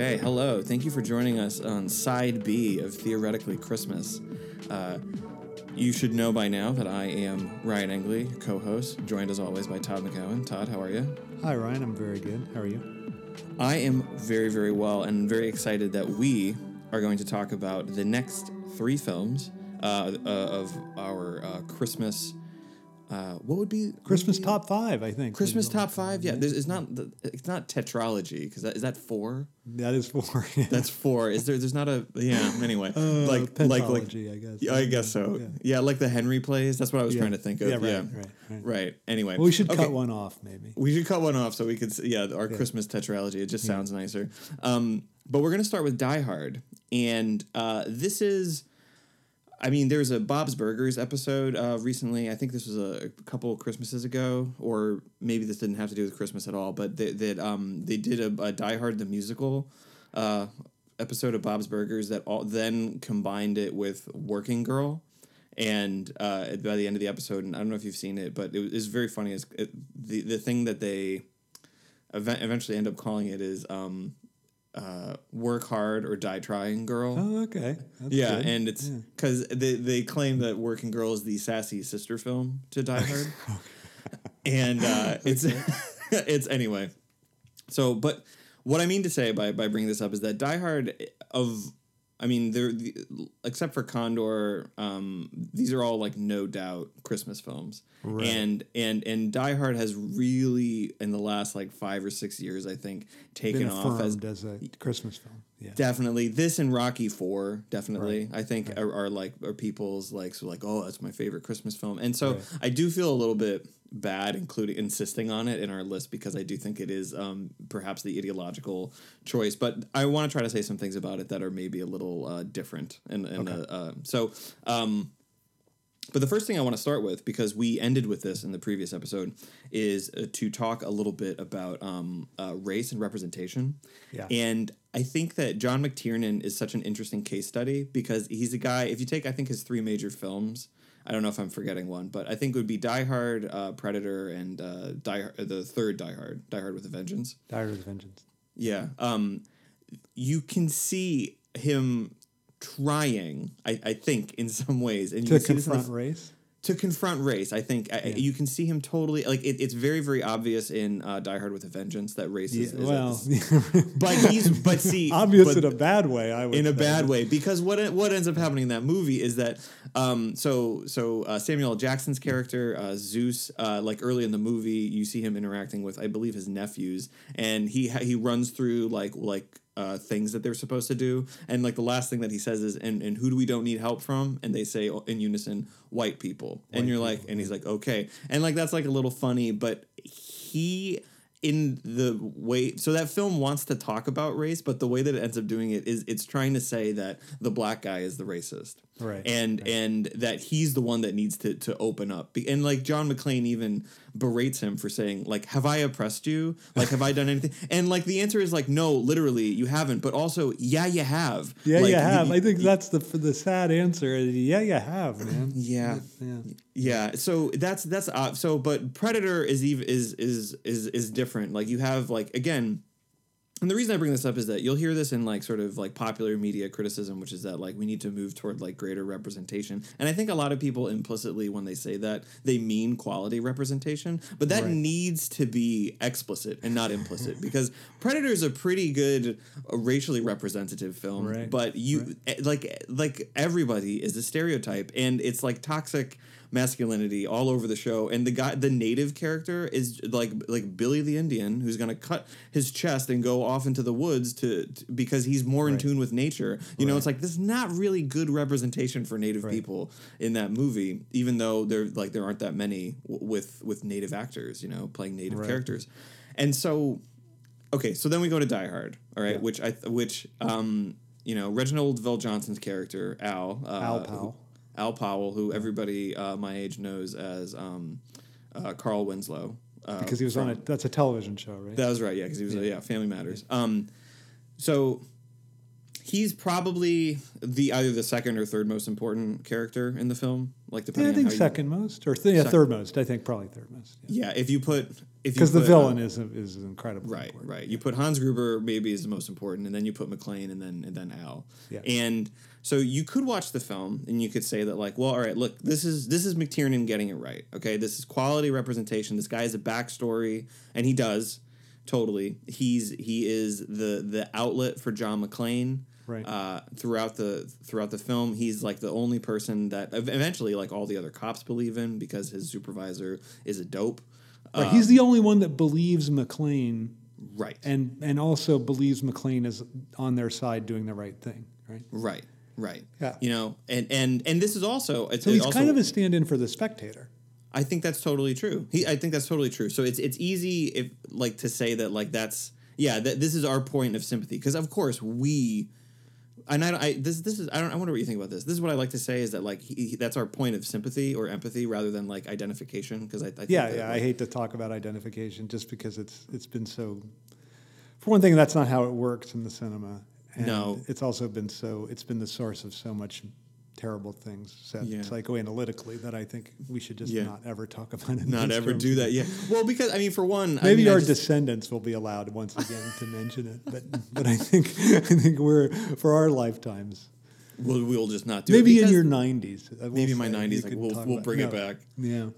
Okay, hello. Thank you for joining us on side B of Theoretically Christmas. Uh, you should know by now that I am Ryan Engley, co host, joined as always by Todd McGowan. Todd, how are you? Hi, Ryan. I'm very good. How are you? I am very, very well and very excited that we are going to talk about the next three films uh, uh, of our uh, Christmas. Uh, what would be Christmas top five, I think. Christmas top five? Yeah, there's, it's not the- it's not tetralogy because that, is that four? That is four. That's four. Is there? There's not a yeah. Anyway, Uh, like like like I guess. yeah, I guess so. Yeah. Yeah. like the Henry plays. That's what I was Yeah. trying to think of. Yeah, Yeah, right, right, right. right. Anyway, Well, we should Okay. cut one off, maybe. We should cut one off so we could. Yeah, our Christmas tetralogy. It just sounds nicer. Um, but we're gonna start with Die Hard, and uh, this is. I mean, there's a Bob's Burgers episode uh, recently. I think this was a, couple of Christmases ago, or maybe this didn't have to do with Christmas at all. But they, that um, they did a, a Die Hard the musical uh, episode of Bob's Burgers that all then combined it with Working Girl. And uh, by the end of the episode, and I don't know if you've seen it, but it was, it's very funny. Is it, the the thing that they event- eventually end up calling it is um, uh, "Work Hard or Die Trying Girl." Oh, okay. That's Yeah, good. and it's because they, they claim that Working Girl is the sassy sister film to Die Hard, and uh, it's it's anyway. So, but what I mean to say by by bringing this up is that Die Hard of I mean, they're the, except for Condor, um, these are all like no doubt Christmas films, Right. and and and Die Hard has really in the last like five or six years, I think, taken off as as a Christmas film. Yeah. Definitely, this and Rocky Four, definitely, I think are, are like are people's like so like oh that's my favorite Christmas film, and so Right. I do feel a little bit bad, including insisting on it in our list because I do think it is um, perhaps the ideological choice, but I want to try to say some things about it that are maybe a little uh, different, and and uh, uh, so. Um, but the first thing I want to start with, because we ended with this in the previous episode, is uh, to talk a little bit about um, uh, race and representation. Yeah. And I think that John McTiernan is such an interesting case study because he's a guy, if you take, I think, his three major films, I don't know if I'm forgetting one, but I think it would be Die Hard, uh, Predator, and uh, Die Hard, the third Die Hard, Die Hard with a Vengeance. Die Hard with a Vengeance. Yeah. Um, you can see him trying, I, I think, in some ways. And you To can see this in the confront race. To confront race. I think I, you can see him totally like it, it's very very obvious in uh, Die Hard with a Vengeance that race Yeah, is, well, but he's but see obvious but in a bad way. I would in a bad way because what what ends up happening in that movie is that um so so uh, Samuel L. Jackson's character uh, Zeus uh, like early in the movie you see him interacting with I believe his nephews and he ha- he runs through like like uh, things that they're supposed to do. And like the last thing that he says is and, and who do we don't need help from? And they say in unison white people. And you're like and he's like okay. And like that's like a little funny but he in the way so that film wants to talk about race but the way that it ends up doing it is it's trying to say that the black guy is the racist Right, and and that he's the one that needs to to open up and like john mcclane even berates him for saying like have i oppressed you like have i done anything and like the answer is like no literally you haven't but also yeah you have Yeah, Like, you have. I think you- that's the the sad answer. Yeah, you have, man. yeah Yeah. Yeah, so that's that's uh, so, but Predator is even is is is is different. Like you have like again, and the reason I bring this up is that you'll hear this in like sort of like popular media criticism, which is that like we need to move toward like greater representation. And I think a lot of people implicitly when they say that they mean quality representation, but that Right. needs to be explicit and not implicit because Predator is a pretty good uh, racially representative film, Right, but you eh, like like everybody is a stereotype and it's like toxic masculinity all over the show and the guy the native character is like like Billy the Indian who's going to cut his chest and go off into the woods to, to- because he's more in tune with nature you know it's like this is not really good representation for native Right. people in that movie even though there like there aren't that many w- with with native actors you know playing native Right. characters and so okay so then we go to Die Hard all right Yeah. which I which um you know Reginald VelJohnson's character Al uh, Al Powell. Al Powell, who everybody uh, my age knows as um, uh, Carl Winslow. Uh, Because he was on a that's a television show, right? That was right, yeah, because he was yeah. yeah, Family Matters. Um, so he's probably the either the second or third most important character in the film. Like Yeah, I think second most, or th- yeah, Sec- third most. I think probably third most. you. Yeah, if you put you Because the villain uh, is is incredibly Right, important. right. You put Hans Gruber maybe is the most important, and then you put McClane, and then and then Al. Yeah. And so you could watch the film, and you could say that like, well, all right, look, this is this is McTiernan getting it right. Okay, this is quality representation. This guy has a backstory, and he does totally. He's he is the the outlet for John McClane. Right. Uh, throughout the throughout the film, he's like the only person that eventually like all the other cops believe in because his supervisor is a dope. Right, um, he's the only one that believes McClane, Right. and and also believes McClane is on their side doing the right thing. Right. Right. Right. Yeah. You know, and and and this is also it's So he's also, kind of a stand-in for the spectator. I think that's totally true. He I think that's totally true. So it's it's easy if like to say that like that's yeah, that this is our point of sympathy because of course we and I, I this this is I don't I wonder what you think about this. This is what I like to say is that like he, he- that's our point of sympathy or empathy rather than like identification because I, I think Yeah, that, yeah. I hate to talk about identification just because it's it's been so. For one thing, that's not how it works in the cinema. And No. it's also been so. It's been the source of so much terrible things said Yeah. psychoanalytically that I think we should just Yeah. not ever talk about it. in not ever terms. do that. Yeah. Well, because I mean, for one, I Maybe mean, our just- descendants will be allowed once again to mention it, but but I think I think we're for our lifetimes. we'll, we'll just not do Maybe it. in your nineties. maybe in my 90s, like, we'll- we'll bring it back. Yeah,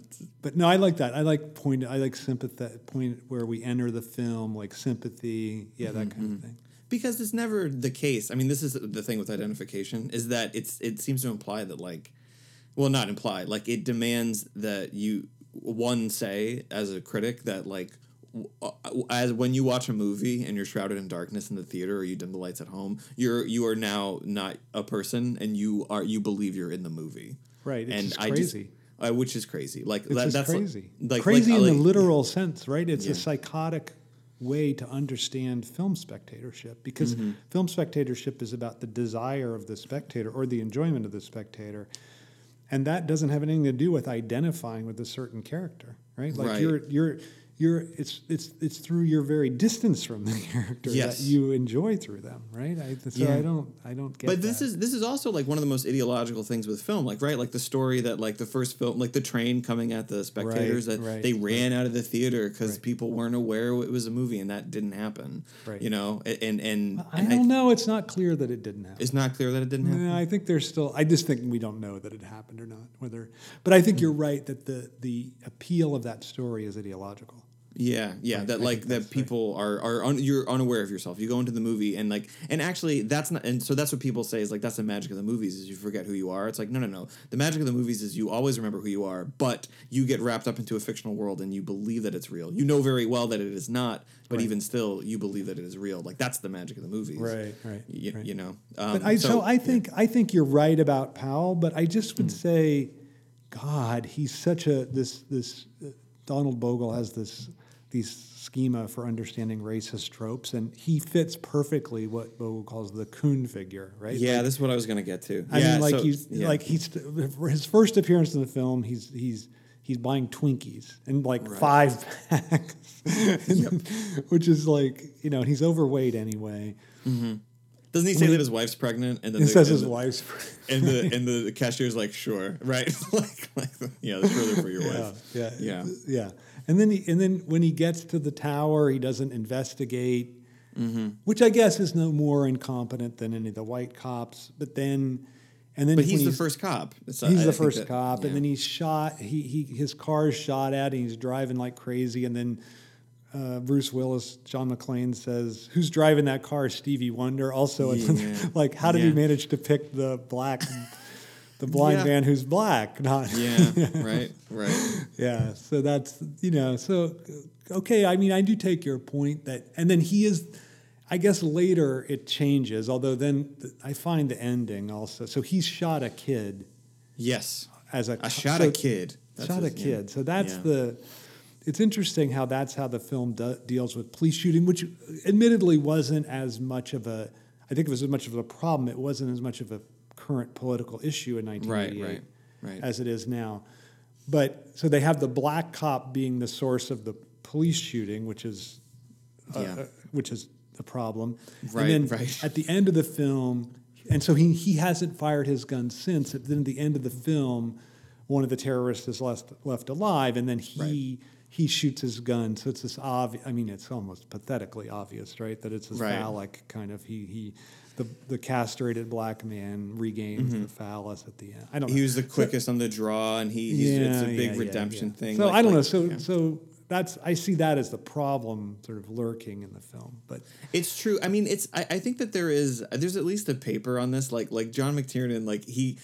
but no, I like that. I like point. I like sympathy. Point where we enter the film, like sympathy. Yeah, that kind Mm-hmm. of thing. Because it's never the case. I mean, this is the thing with identification is that it's it seems to imply that like, well, not imply like it demands that you one say as a critic that like as when you watch a movie and you're shrouded in darkness in the theater or you dim the lights at home, you're you are now not a person and you are you believe you're in the movie. Right, it's and I crazy. just uh, which is crazy. Like that, that's like- crazy. Like, crazy like, in like- the literal sense, right? It's Yeah. a psychotic way to understand film spectatorship because Mm-hmm. film spectatorship is about the desire of the spectator or the enjoyment of the spectator. And that doesn't have anything to do with identifying with a certain character, right? Like Right. you're you're you're it's it's it's through your very distance from the character Yes. that you enjoy through them, right? I, so Yeah. I don't I don't get But this is this is also like one of the most ideological things with film, like right, like the story that like the first film, like the train coming at the spectators Right, that right, they ran out of the theater because Right. people weren't aware it was a movie, and that didn't happen. Right. You know, and and, I and don't know. It's not clear that it didn't happen. it's not clear that it didn't happen. No, I think there's still. I just think we don't know that it happened or not. Whether, but I think you're hmm. right that the the appeal of that story is ideological. Yeah, yeah, Right, that I like that that's right. people are are un, you're unaware of yourself. You go into the movie and like and actually that's not and so that's what people say is like that's the magic of the movies is you forget who you are. It's like no no no. The magic of the movies is you always remember who you are, but you get wrapped up into a fictional world and you believe that it's real. You know very well that it is not, but Right. even still you believe that it is real. Like that's the magic of the movies. Right, right, You, right. you know. Um, But I so, I yeah. think I think you're right about Powell. But I just would say, God, he's such a this this uh, Donald Bogle has this these schema for understanding racist tropes, and he fits perfectly what Bogle calls the coon figure, right? Yeah, Like, this is what I was gonna get to. I yeah, mean, like so- he's yeah. like he's for his first appearance in the film. He's he's he's buying Twinkies and like Right. five packs, which is like you know he's overweight anyway. Mm-hmm. doesn't he say that his wife's pregnant and then He the- says and his the- wife's. and the and the cashier's like sure right like like yeah that's further for your yeah, wife yeah, Yeah. yeah. And then he, and then when he gets to the tower, he doesn't investigate, Mm-hmm. which I guess is no more incompetent than any of the white cops. But then, and then but when he's the first cop So I He's the first that- cop, yeah. and then he's shot. He, he his car is shot at, and he's driving like crazy. And then uh, Bruce Willis, John McClane says, "Who's driving that car?" Stevie Wonder. Also, Yeah. like, how did he manage to pick the black, the blind Yeah. man who's black? Not yeah right right yeah. So that's you know so okay. I mean, I do take your point that, and then he is. I guess later it changes, although then I find the ending also. So he's shot a kid yes as a I shot so- a kid That's shot a yeah. kid. So that's Yeah. the. It's interesting how that's how the film do, deals with police shooting, which admittedly wasn't as much of a. I think it was as much of a problem. It wasn't as much of a current political issue in 1988 right right as it is now. But so they have the black cop being the source of the police shooting, which is, uh, Yeah. uh, which is the problem. Right, and then right. at the end of the film, and so he he hasn't fired his gun since. Then at the end of the film, one of the terrorists is left left alive, and then he. He shoots his gun, so it's this obvious. I mean, it's almost pathetically obvious, right? That it's this Right. phallic kind of. He he, the the castrated black man regains Mm-hmm. the phallus at the end. I don't. know. He was the quickest on the draw, and he he's, it's a big yeah, yeah, redemption yeah. thing. So like- I don't know. So yeah. so that's I see that as the problem sort of lurking in the film. But It's true. I mean, it's. I, I think that there is. There's at least a paper on this. Like like John McTiernan. Like he,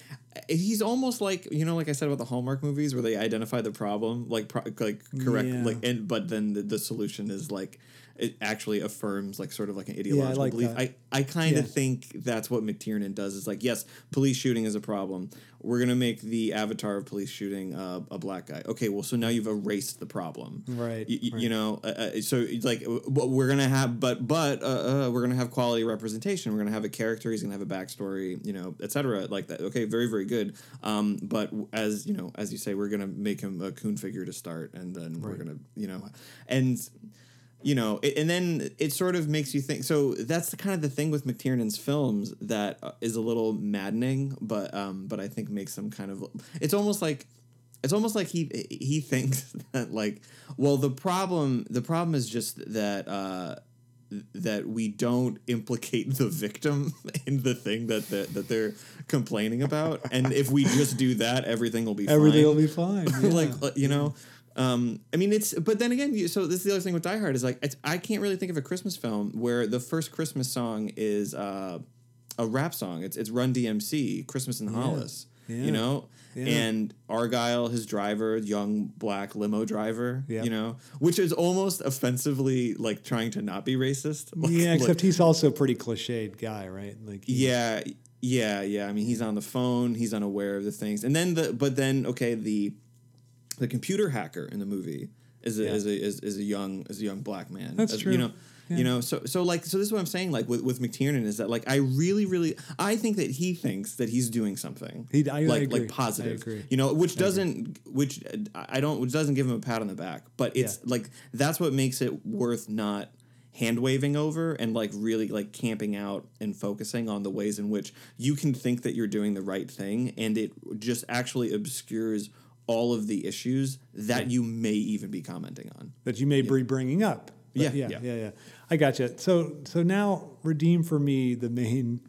he's almost like you know, like I said about the Hallmark movies, where they identify the problem, like pro, like correct, Yeah. like and but then the, the solution is like it actually affirms like sort of like an ideological like belief. that. I I kind of Yeah. think that's what McTiernan does. Is like yes, police shooting is a problem. We're gonna make the avatar of police shooting uh, a black guy. Okay, well, so now you've erased the problem, Right, Y- right. You know, uh, uh, so it's like we're gonna have, but but uh, uh, we're gonna have quality representation. We're gonna have a character. He's gonna have a backstory. You know, etc. Like that. Okay, very very good. Um, but as you know, as you say, we're gonna make him a coon figure to start, and then we're gonna you know, and you know, it, and then it sort of makes you think. So that's the kind of the thing with McTiernan's films that uh, a little maddening, but um, but I think makes them kind of. It's almost like, it's almost like he he thinks that like, well, the problem the problem is just that. Uh, that we don't implicate the victim in the thing that the, that they're complaining about, and if we just do that, everything will be everything fine will be fine. yeah. like uh, you know um i mean it's but then again you, so this is the other thing with die hard is like it's, i can't really think of a christmas film where the first christmas song is uh a rap song it's it's run dmc christmas in hollis Yeah. you know Yeah. and argyle his driver young black limo driver Yeah. you know which is almost offensively like trying to not be racist Like- yeah, like- except he's also a pretty cliched guy, right? Like yeah, yeah, yeah. I mean, he's on the phone. He's unaware of the things, and then the but then okay, the the computer hacker in the movie is a, Yeah. is a is, is a young is a young black man. That's As- true. You know. Yeah. You know, so so like so this is what I'm saying. Like with, with McTiernan is that like I really really I think that he thinks that he's doing something He- I- I like agree. like positive. I agree. You know, which doesn't which I don't which doesn't give him a pat on the back, but it's Yeah. like that's what makes it worth not hand waving over and like really like camping out and focusing on the ways in which you can think that you're doing the right thing and it just actually obscures all of the issues that you may even be commenting on. that you may be bringing up. Yeah, yeah, yeah. yeah, yeah. I got you. So, so now redeem for me the main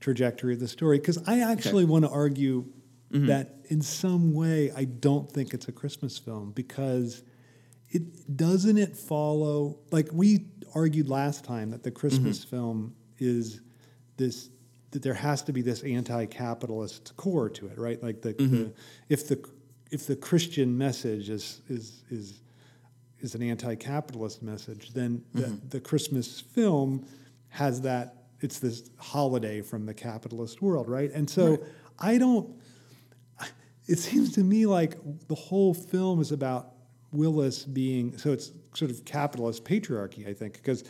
trajectory of the story because I actually want to argue Mm-hmm. that in some way I don't think it's a Christmas film because it doesn't it follow like we argued last time that the Christmas Mm-hmm. film is this that there has to be this anti-capitalist core to it, right? Like the, Mm-hmm. the if the if the Christian message is is is is an anti-capitalist message, then the, Mm-hmm. the Christmas film has that. It's this holiday from the capitalist world, right? And so I don't. It seems to me like the whole film is about Willis being so it's sort of capitalist patriarchy, I think, because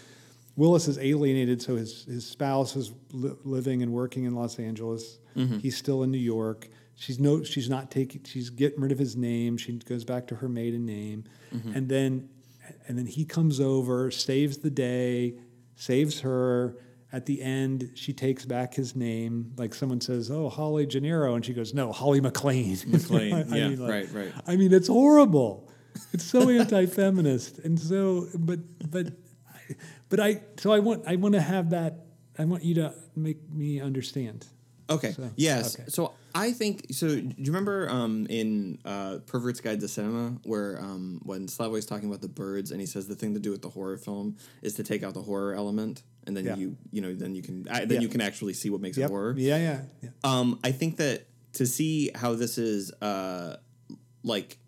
Willis is alienated, so his his spouse is li- living and working in Los Angeles. He's still in New York. She's no, she's not taking, she's getting rid of his name. She goes back to her maiden name, mm-hmm. and then and then he comes over, saves the day, saves her. At the end, she takes back his name. Like someone says, "Oh, Holly Gennaro," and she goes, "No, Holly McClane." McClane, I yeah, mean, like- right, right. I mean, it's horrible. It's so anti-feminist, and so, but, but, but I. So I want, I want to have that. I want you to make me understand. Okay. So, yes. okay. So I think so. Do you remember um, in uh, Pervert's Guide to Cinema where um, when Slavoj's talking about the birds and he says the thing to do with the horror film is to take out the horror element and then Yeah. you you know then you can I, then Yeah. you can actually see what makes it Yep. horror. Yeah, yeah, yeah. Um, I think that to see how this is uh, like,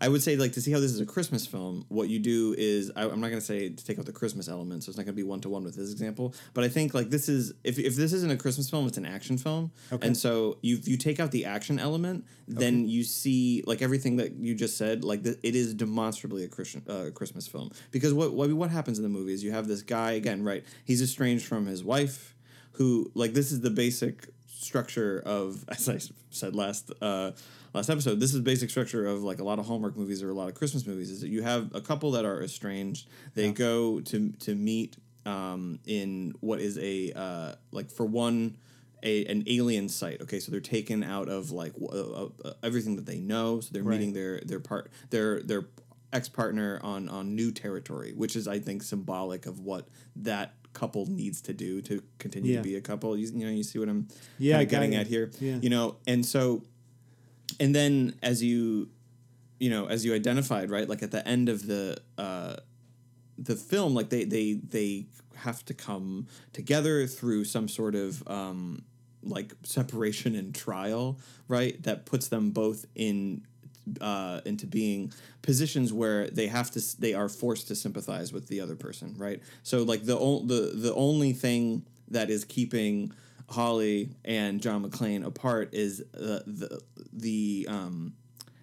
I would say like to see how this is a Christmas film. What you do is I, I'm not going to say to take out the Christmas element, so it's not going to be one to one with this example. But I think like this is if, if this isn't a Christmas film, it's an action film, Okay. and so you you take out the action element, then you see like everything that you just said. Like the, it is demonstrably a Christian uh, Christmas film because what what what happens in the movie is you have this guy again, right? He's estranged from his wife who like this is the basic structure of as I said last uh, last episode. This is basic structure of like a lot of Hallmark movies or a lot of Christmas movies. Is that you have a couple that are estranged. They go to to meet. um, in what is a uh, like for one a an alien site. Okay, so they're taken out of like uh, uh, everything that they know. So they're Right. meeting their their part their their ex partner on on new territory, which is I think symbolic of what that couple needs to do to continue Yeah. to be a couple. You, you know, you see what I'm Yeah, getting at here. Yeah. You know, and so and then as you you know as you identified right like at the end of the uh the film like they they they have to come together through some sort of um like separation and trial right that puts them both in uh, into being positions where they have to they are forced to sympathize with the other person right? So like the o- the the only thing that is keeping Holly and John McClane apart is uh, the the um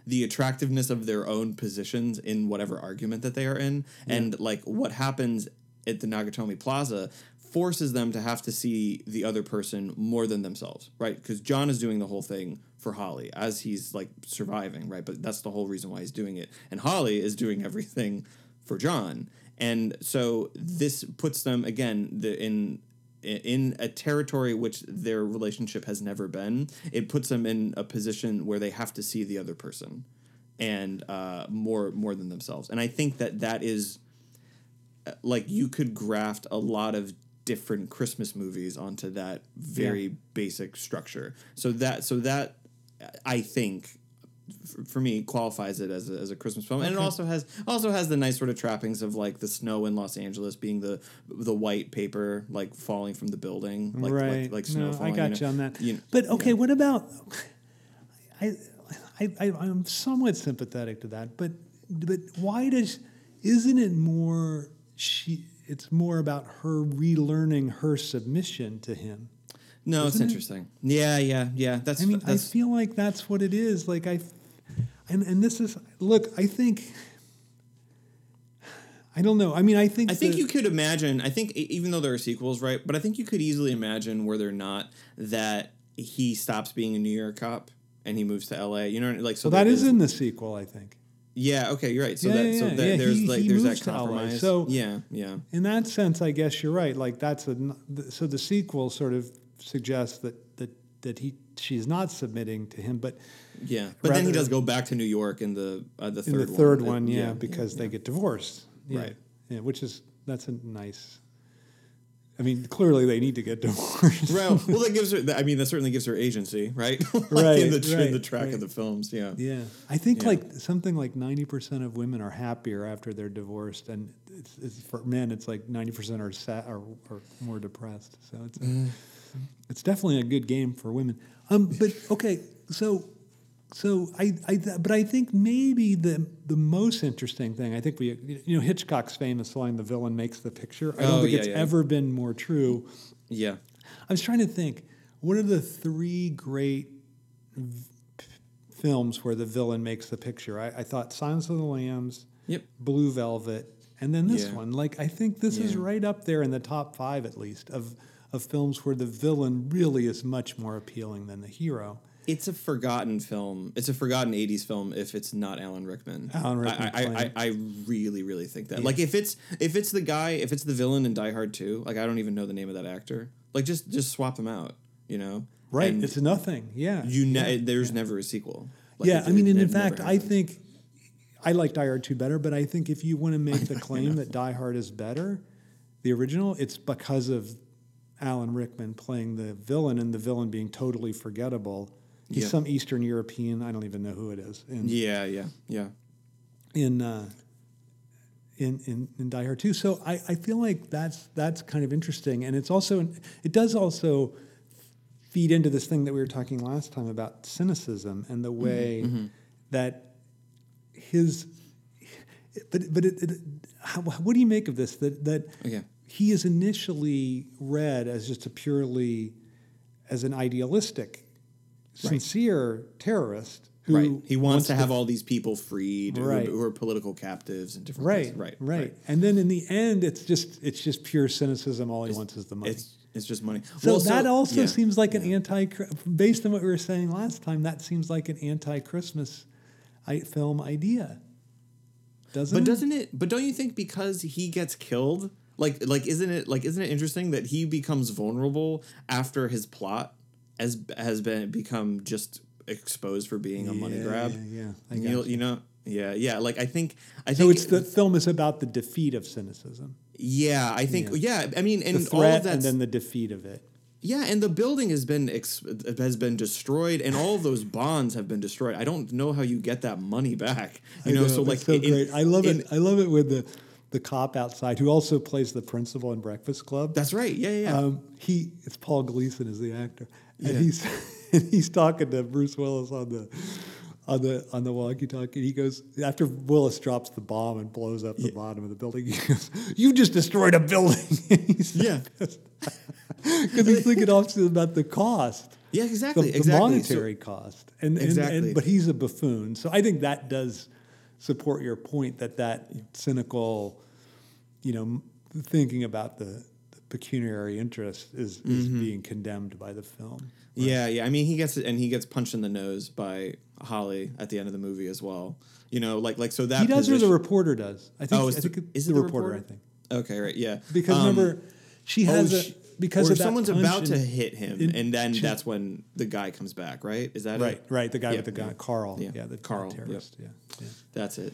the attractiveness of their own positions in whatever argument that they are in. And like what happens at the Nakatomi Plaza forces them to have to see the other person more than themselves right? Because John is doing the whole thing for Holly as he's like surviving right but that's the whole reason why he's doing it and Holly is doing everything for John and so this puts them again the in in a territory which their relationship has never been, it puts them in a position where they have to see the other person and uh, more more than themselves. And I think that that is uh, like you could graft a lot of different Christmas movies onto that very Yeah. basic structure. So that so that I think for me qualifies it as a, as a Christmas film, and it also has also has the nice sort of trappings of like the snow in Los Angeles being the the white paper like falling from the building, like right. like, like snow no, falling. I got know? you on that. You- but okay, what about? I, I, I, I'm somewhat sympathetic to that, but but why does? Isn't it more she? It's more about her relearning her submission to him. No, it's Isn't it? interesting. Yeah, yeah, yeah. That's I mean, that's I feel like that's what it is. Like I, and and this is look. I think. I don't know. I mean, I think I think the- you could imagine. I think e- even though there are sequels, right? But I think you could easily imagine were there not that he stops being a New York cop and he moves to L.A. You know, like so Well, that there is in the sequel, I think. Yeah. Okay, you're right. So Yeah, that yeah, so that Yeah, there's he- like he there's moves that to LA. compromise. So- yeah, yeah. In that sense, I guess you're right. Like that's a n- th- so the sequel sort of suggests that that that he she's not submitting to him, but Yeah, but then he does go back to New York in the uh, the in third the third one, one, Uh, yeah, because they get divorced, Yeah. Right. Yeah, which is that's a nice. I mean, clearly they need to get divorced. Well, well, that gives her. I mean, that certainly gives her agency, right? Like Right, in the tr- in the track right. of the films. Yeah. Yeah, I think Yeah. like something like ninety percent of women are happier after they're divorced, and it's, it's for men, it's like ninety percent are sad or, or more depressed. So it's Mm. It's definitely a good game for women. Um, but okay, so so I, I but I think maybe the the most interesting thing I think we you know Hitchcock's famous line "the villain makes the picture." I don't Oh, think yeah, it's yeah. ever been more true. Yeah. I was trying to think, what are the three great v- films where the villain makes the picture? I, I thought Silence of the Lambs, Yep. Blue Velvet, and then this Yeah. one. Like I think this is right up there in the top five at least of of films where the villain really is much more appealing than the hero. It's a forgotten film. It's a forgotten '80s film if it's not Alan Rickman. Alan Rickman I, I, I. I really, really think that. Like, if it's if it's the guy, if it's the villain in Die Hard 2, like I don't even know the name of that actor. Like, just just swap them out. You know. Right, And it's nothing. Yeah, you ne- there's never a sequel. Like, yeah, I mean, and in fact, I think I like Die Hard 2 better, but I think if you want to make the claim that Die Hard is better, the original, it's because of Alan Rickman playing the villain and the villain being totally forgettable. He's Yeah. some Eastern European, I don't even know who it is. In, Yeah, yeah, yeah. in, uh, in, in, in Die Hard 2. So I, I feel like that's that's kind of interesting. And it's also it does also feed into this thing that we were talking last time about cynicism and the way that his but but it, it, how, what do you make of this that that Okay. He is initially read as just a purely as an idealistic sincere terrorist who right. He wants, to to have all these people freed who are- Right. who, are political captives and different right, places. Right. right, And then in the end, it's just it's just pure cynicism. All he wants is the money. It's it's just money. so Well, that also yeah. seems like an anti, based on what we were saying last time. That seems like an anti-Christmas film idea, doesn't But doesn't it? But don't you think because he gets killed, Like like isn't it like isn't it interesting that he becomes vulnerable after his plot has has been become just exposed for being a money Yeah, grab. yeah, yeah. I you, you know, yeah, yeah. Like I think I So think it's the film is about the defeat of cynicism, yeah. I think yeah. I mean, and all of that and then the defeat of it. Yeah, and the building has been ex- has been destroyed, and all of those bonds have been destroyed. I don't know how you get that money back. You I know, so like so. I love in- it. I love it with the the cop outside who also plays the principal in Breakfast Club. That's right. Yeah, yeah. yeah. Um, he it's Paul Gleason is the actor, and Yeah. he's and he's talking to Bruce Willis on the on the on the walkie-talkie. He goes after Willis drops the bomb and blows up the bottom of the building. He goes, "You just destroyed a building." he's Yeah. because he's thinking also about the cost. yeah, The, exactly. the exactly. So- monetary cost, and, and, Exactly. and but he's a buffoon. So I think that does support your point that that cynical, you know, thinking about the, the pecuniary interest is is Mm-hmm. being condemned by the film. Yeah, yeah. I mean, he gets and he gets punched in the nose by Holly at the end of the movie as well. You know, like like so that he does, or the reporter does. I think. Oh, I is think the- it- is it the the reporter? reporter? I think Okay, right. Yeah, because Um, remember, she oh, has she- a because or of someone's about to hit him, and then that's when the guy comes back. Right? Is that Right, it? right. The guy Yeah, with the gun, yeah. Karl. Yeah. Yeah, the Karl, the yep. terrorist. Yeah, yeah. That's it.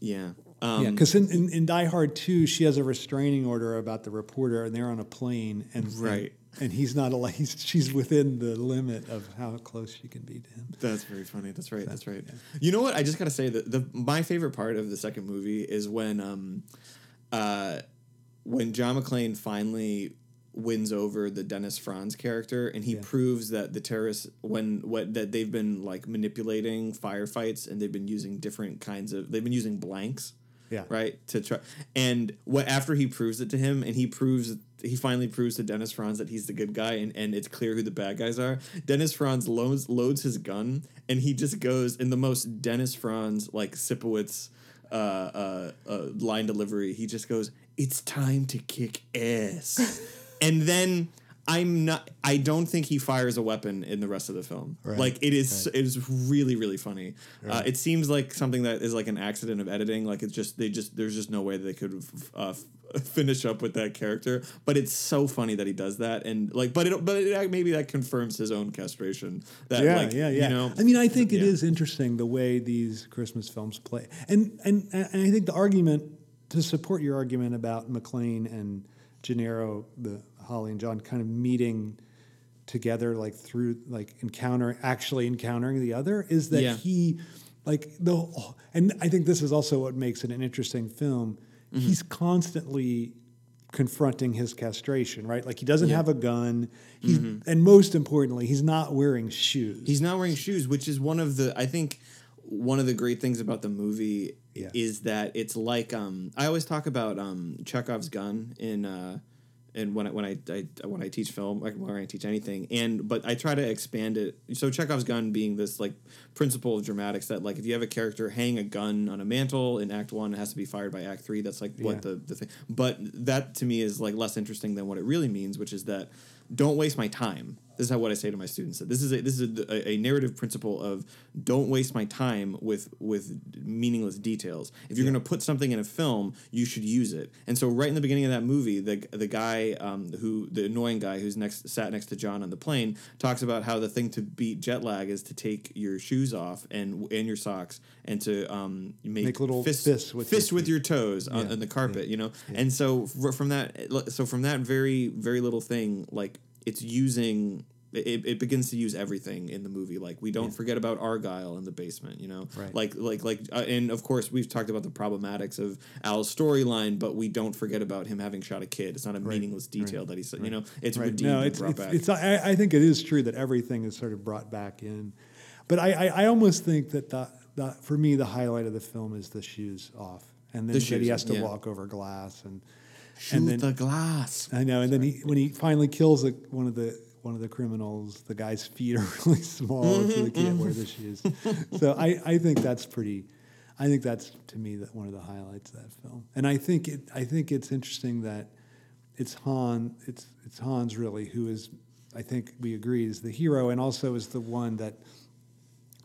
Yeah. Um, Yeah, because in, in, in Die Hard 2, she has a restraining order about the reporter, and they're on a plane, and Right. and, and he's not allowed. He's, she's within the limit of how close she can be to him. That's very funny. That's right. That's right. You know what? I just gotta say that the my favorite part of the second movie is when um, uh, when John McClane finally wins over the Dennis Franz character, and he Yeah. proves that the terrorists when what that they've been like manipulating firefights, and they've been using different kinds of they've been using blanks. Yeah. Right to try, and what after he proves it to him, and he proves he finally proves to Dennis Franz that he's the good guy, and, and it's clear who the bad guys are. Dennis Franz loads loads his gun, and he just goes in the most Dennis Franz like Sipowicz uh, uh, uh, line delivery. He just goes, "It's time to kick ass," and then. I'm not. I don't think he fires a weapon in the rest of the film. Right, Like it is. It is really, really funny. Uh, it seems like something that is like an accident of editing. Like it's just they just there's just no way that they could f- uh, f- finish up with that character. But it's so funny that he does that, and like, but it but it, maybe that confirms his own castration. That yeah, like yeah, yeah. you know. I mean, I think it yeah. is interesting the way these Christmas films play, and and and I think the argument to support your argument about McClane and Gennaro, the Holly and John, kind of meeting together, like through like encounter, actually encountering the other, is that Yeah. he, like the, and I think this is also what makes it an interesting film. Mm-hmm. He's constantly confronting his castration, right? Like he doesn't have a gun. He's, and most importantly, he's not wearing shoes. Mm-hmm. He's not wearing shoes, which is one of the I think one of the great things about the movie Yeah. is that it's like um I always talk about um Chekhov's gun in uh and when I, when I, I when I teach film when I teach anything. And but I try to expand it. So Chekhov's gun being this like principle of dramatics that like if you have a character hang a gun on a mantle in act 1 it has to be fired by act 3 that's like what Yeah. the the thing. But that to me is like less interesting than what it really means which is that don't waste my time this is how what I say to my students. This is a, this is a, a narrative principle of don't waste my time with with meaningless details. If you're going to put something in a film, you should use it. And so, right in the beginning of that movie, the the guy um, who the annoying guy who's next sat next to John on the plane talks about how the thing to beat jet lag is to take your shoes off and and your socks and to um, make, Make little fists, fists with your with your toes on, Yeah, on the carpet. You know, and so from that so from that very very little thing, like it's using it, it begins to use everything in the movie like we don't forget about argyle in the basement you know Right. like like like uh, and of course we've talked about the problematics of al's storyline but we don't forget about him having shot a kid it's not a meaningless detail that he said you know it's Right. redeemed No, and it's, brought it's, back it's I, I think it is true that everything is sort of brought back in. But I, I, I almost think that the, the, for me, the highlight of the film is the shoes off. And then The that he has to yeah. walk over glass. And, shoot and then, the glass I know. And then he, when he finally kills a, one of the one of the criminals, the guy's feet are really small, so they mm-hmm, can't wear mm-hmm. the shoes. So I, I think that's pretty. I think that's to me that one of the highlights of that film. And I think it. I think it's interesting that it's Han. It's it's Hans really who is. I think we agree is the hero, and also is the one that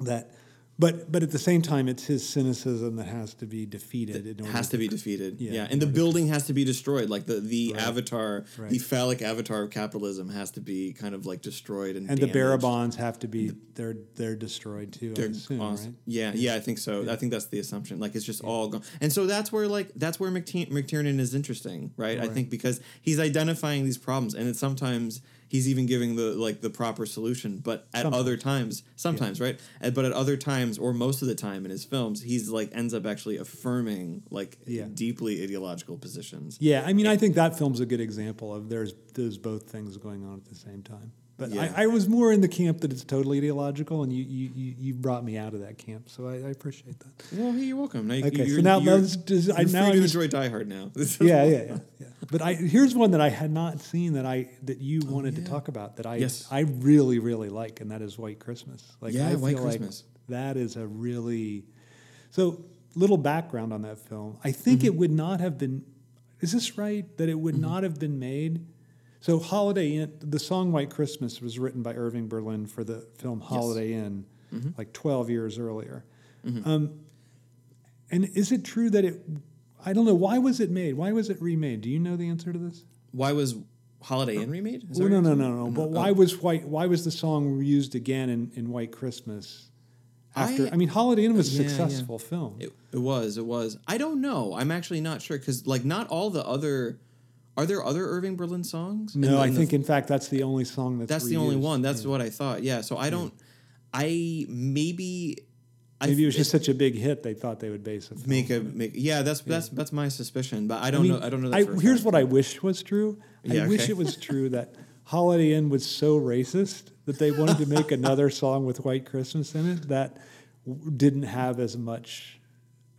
that but but at the same time, it's his cynicism that has to be defeated. It has to be defeated. Yeah, Yeah, and the building has to be destroyed. Like the the Right. avatar, the phallic avatar of capitalism has to be kind of like destroyed and And the damaged. bearer bonds have to be they're they're destroyed too. I They're assume, awesome. right? Yeah, yeah, I think so. I think that's the assumption. Like it's just all gone, and so that's where like that's where McT- McTiernan is interesting, right? I think because he's identifying these problems, and it's sometimes he's even giving the like the proper solution, but at Sometimes. other times, sometimes, right? And, but at other times, or most of the time in his films, he's like ends up actually affirming like Yeah. deeply ideological positions. Yeah, I mean, I think that film's a good example of there's there's both things going on at the same time. But Yeah. I, I was more in the camp that it's totally ideological, and you you, you, you brought me out of that camp, so I, I appreciate that. Well, hey, you're welcome. Now, you- Okay, so you're, now let's just- I- now free to enjoy Die Hard now. Yeah, yeah, yeah, yeah. But I here's one that I had not seen that I that you wanted Oh, yeah. to talk about that I Yes. I really really like, and that is White Christmas. Like Yeah, I White feel like that is a really so little background on that film. I think Mm-hmm. it would not have been. Is this right that it would not have been made? So Holiday Inn, the song White Christmas was written by Irving Berlin for the film Holiday Inn, Mm-hmm. like 12 years earlier. Um, and is it true that it? I don't know. Why was it made? Why was it remade? Do you know the answer to this? Why was Holiday Inn remade? Is that Well, no, no, no, no. But oh. why was white? Why was the song used again in, in White Christmas? After I, I- mean, Holiday Inn was a Yeah, yeah. successful film. It, it was. It was. I don't know. I'm actually not sure because like not all the other. Are there other Irving Berlin songs? no, I the- think in fact that's the only song that's that's the only reused. one. That's what I thought. Yeah. So I don't. I maybe. I Maybe it was just such a big hit they thought they would base a film make a it. make. Yeah, that's that's that's my suspicion, but I I don't mean, know. I don't know. That I, here's what I wish was true. I Yeah, wish it was true that Holiday Inn was so racist that they wanted to make another song with White Christmas in it that w- didn't have as much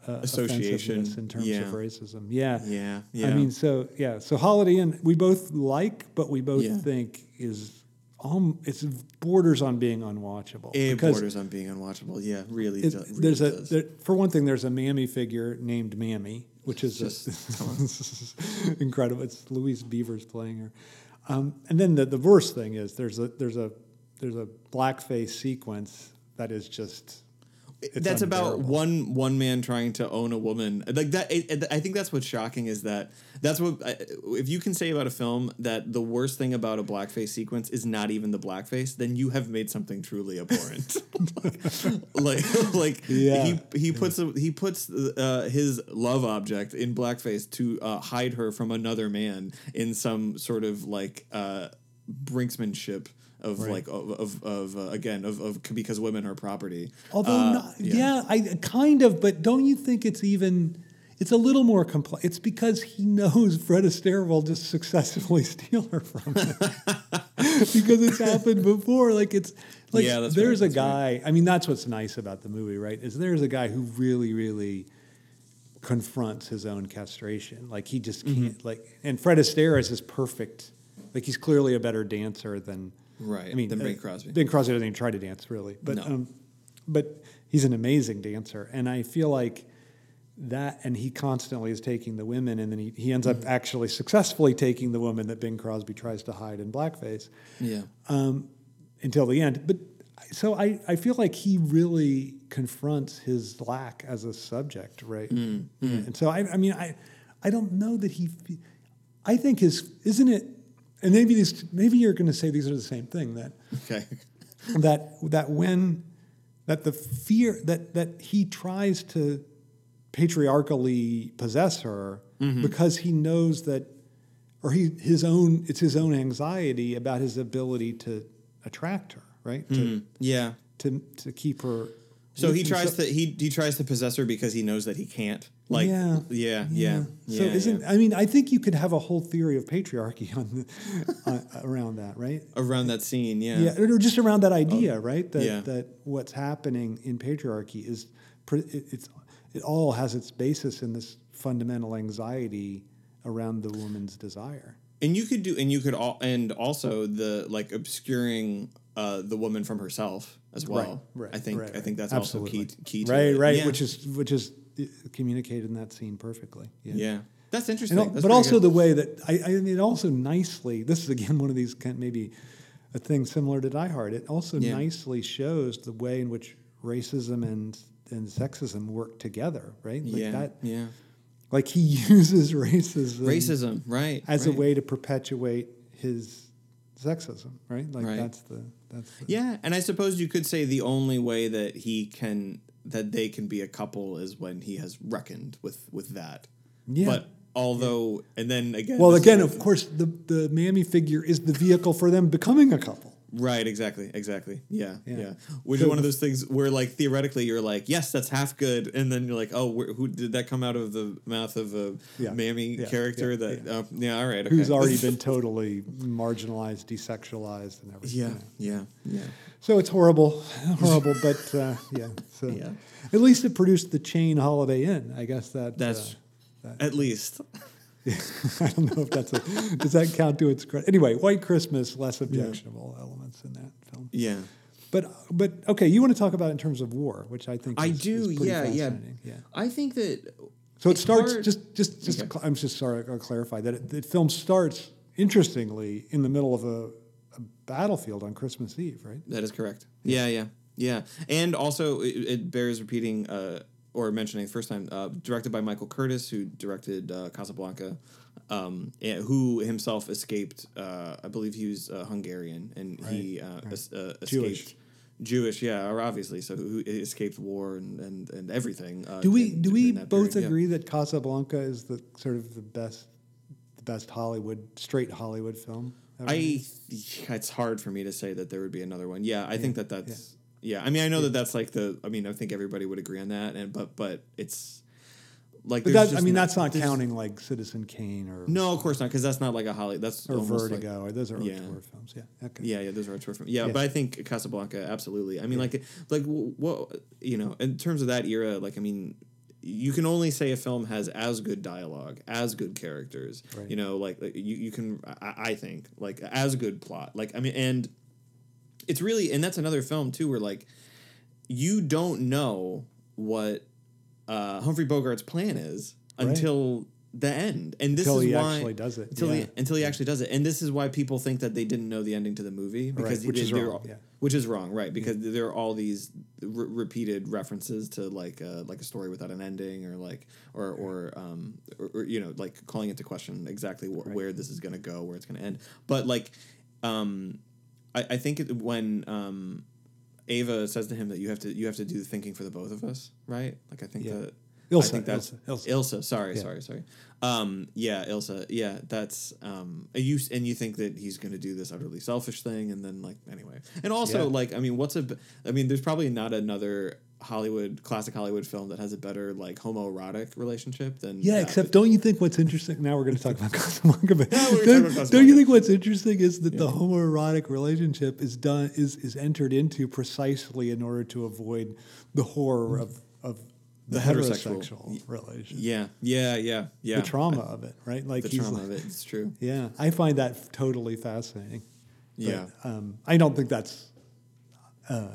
uh, Association, in terms yeah. of racism. Yeah. Yeah. Yeah. I mean, so yeah, so Holiday Inn we both like, but we both Yeah. think is um, it's borders on being unwatchable. it borders on being unwatchable. Yeah, really. it- do- really there's a there, for one thing, there's a Mammy figure named Mammy, which is Just incredible. It's Louise Beavers playing her. Um, and then the, the worst thing is there's a there's a there's a blackface sequence that is just it's that's about one one man trying to own a woman. Like that it, it- i think that's what's shocking is that that's what I- if you can say about a film that the worst thing about a blackface sequence is not even the blackface then you have made something truly abhorrent. Like like Yeah. he he puts a, he puts uh, his love object in blackface to uh, hide her from another man in some sort of like uh brinksmanship of Right. like of of, of uh, again of, of because women are property Although, Uh, not, yeah. I kind of, but don't you think it's even? It's a little more complex. It's because he knows Fred Astaire will just successfully steal her from him because it's happened before. Like it's like Yeah, there's right, a that's right. guy. I mean, that's what's nice about the movie, right? Is there's a guy who really, really confronts his own castration. Like he just Mm-hmm. can't. Like, and Fred Astaire is his perfect. Like he's clearly a better dancer than. Right, I mean, than uh, Bing Crosby. Bing Crosby doesn't even try to dance really, but No. um, but he's an amazing dancer, and I feel like that, and he constantly is taking the women, and then he, he ends up Mm-hmm. actually successfully taking the woman that Bing Crosby tries to hide in blackface yeah um, until the end. But so I, I feel like he really confronts his lack as a subject, right? Mm, Yeah. And so I, I mean, I, I don't know that he. I think his isn't it, and maybe these maybe you're going to say these are the same thing that okay. that that when that the fear that that he tries to patriarchally possess her Mm-hmm. because he knows that or he his own it's his own anxiety about his ability to attract her right? To, yeah. to to keep her so he tries So- to he he tries to possess her because he knows that he can't like Yeah. yeah yeah yeah, so yeah, isn't I mean I think you could have a whole theory of patriarchy on the, uh, around that right around that scene yeah yeah, or just around that idea, right? That yeah. that what's happening in patriarchy is it's it all has its basis in this fundamental anxiety around the woman's desire. and you could do and you could all and also the like obscuring uh the woman from herself as well right, i think right, i think that's Absolutely. also key key to right, it. right, yeah. which is which is communicated in that scene perfectly. yeah that's interesting That's but also good. the way that I, I mean, it also nicely. This is again one of these kind of maybe a thing similar to Die Hard. It also Yeah. nicely shows the way in which racism and and sexism work together, right? Like yeah, that, yeah. like he uses racism Racism, right? as right. a way to perpetuate his sexism, right? Like Right. that's the that's the, Yeah, and I suppose you could say the only way that he can that they can be a couple is when he has reckoned with with that. Yeah. But although, and then again, Well, again, of course, the the Mammy figure is the vehicle for them becoming a couple. Right, exactly, exactly, yeah, yeah. Yeah. Which is one of those things where, like, theoretically, you're like, yes, that's half good, and then you're like, oh, who did that come out of the mouth of a Yeah, mammy yeah, character? yeah, that, yeah. yeah. yeah, all right, okay. Who's already been totally marginalized, desexualized, and everything. yeah, yeah, yeah. So it's horrible, horrible, but uh, yeah. So Yeah. at least it produced the chain Holiday Inn. I guess that That's uh, at least. I don't know if that's a does that count to its credit. Anyway, White Christmas less objectionable elements in that film. Yeah. But but okay, you want to talk about it in terms of war, which I think I is, do, is yeah, yeah. yeah. I think that So it starts hard- just just just. Okay. I'm just sorry. I'll clarify that it, the film starts interestingly in the middle of a, a battlefield on Christmas Eve, right? That is correct. Yeah, yeah, yeah. And also, it, it bears repeating uh, or mentioning first time, uh, directed by Michael Curtiz, who directed uh, Casablanca, um, and who himself escaped. Uh, I believe he was uh, Hungarian, and he uh, es- uh, escaped. Jewish. Jewish, yeah, or obviously, so who escaped war and and, and everything. Uh, Do we in- do we both period, yeah. agree that Casablanca is the sort of the best the best Hollywood straight Hollywood film? I it's hard for me to say that there would be another one. Yeah, I think that that's yeah. I mean, I know that that's like the. I mean, I think everybody would agree on that, and but but it's like. but that, I mean that's not counting like Citizen Kane or No, of course not, because that's not like a Holly. That's or almost like- Vertigo or those are yeah. auteur films. Yeah. Okay. yeah, yeah, those are auteur films. Yeah, Yeah. but I think Casablanca, absolutely. I mean, like, like what you know, in terms of that era, like, I mean, you can only say a film has as good dialogue, as good characters. Right. You know, like, like you you can, I, I think, like, as good plot. Like, I mean, and it's really, and that's another film too, where like, you don't know what uh, Humphrey Bogart's plan is Right. until the end, and this Until is he why actually does it, Until yeah. he until he actually does it, and this is why people think that they didn't know the ending to the movie because Right, which is wrong, all- yeah. which is wrong, right? Because there are all these re- repeated references to like a, like a story without an ending, or like or or um or, or, you know like calling into question exactly wh- where this is going to go, where it's going to end. But like, um, I, I think it, when um, Ava says to him that you have to you have to do the thinking for the both of us, right? Like I think Yeah. that. Ilsa, I think that's Ilsa, Ilsa. sorry, Yeah. sorry, sorry. Um, yeah, Ilsa. Yeah, that's um, you and you think that he's going to do this utterly selfish thing, and then like anyway, and also Yeah. like I mean, what's a? I mean, there's probably not another Hollywood classic Hollywood film that has a better like homoerotic relationship than Yeah, that. except don't you think what's interesting? Now we're going to talk about Casablanca, but talk don't, about don't you think what's interesting is that the homoerotic relationship is done is is entered into precisely in order to avoid the horror of of the, The heterosexual. heterosexual, relationship, yeah, yeah, yeah, yeah. the trauma of it, right? Like the trauma like- of it. It's true. Yeah, I find that totally fascinating. But, Yeah. um, I don't think that's uh,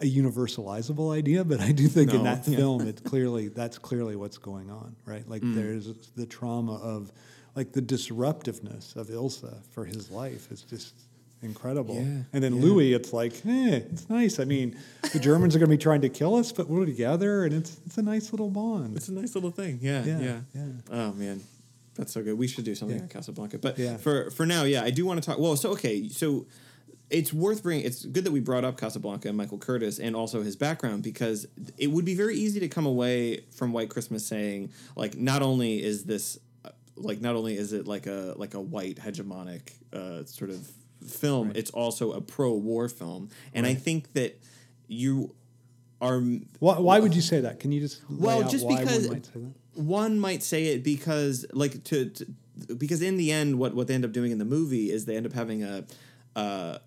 a universalizable idea, but I do think in that yeah. film, it's clearly that's clearly what's going on, right? Like Mm. there's the trauma of, like the disruptiveness of Ilsa for his life is just incredible. Yeah, and then yeah. Louis, it's like, eh, it's nice. I mean, the Germans are going to be trying to kill us, but we're together, and it's it's a nice little bond. It's a nice little thing. Yeah, yeah, Yeah, yeah. Oh man, that's so good. We should do something on Casablanca. But Yeah. for for now, yeah, I do want to talk. Well, so okay, so it's worth bringing. It's good that we brought up Casablanca and Michael Curtiz and also his background because it would be very easy to come away from White Christmas saying like, not only is this uh, like not only is it like a like a white hegemonic uh, sort of film, it's also a pro-war film, and I think that you are Why, why would you say that? Can you just well, just because one might one might say it because like to, to because in the end what what they end up doing in the movie is they end up having a uh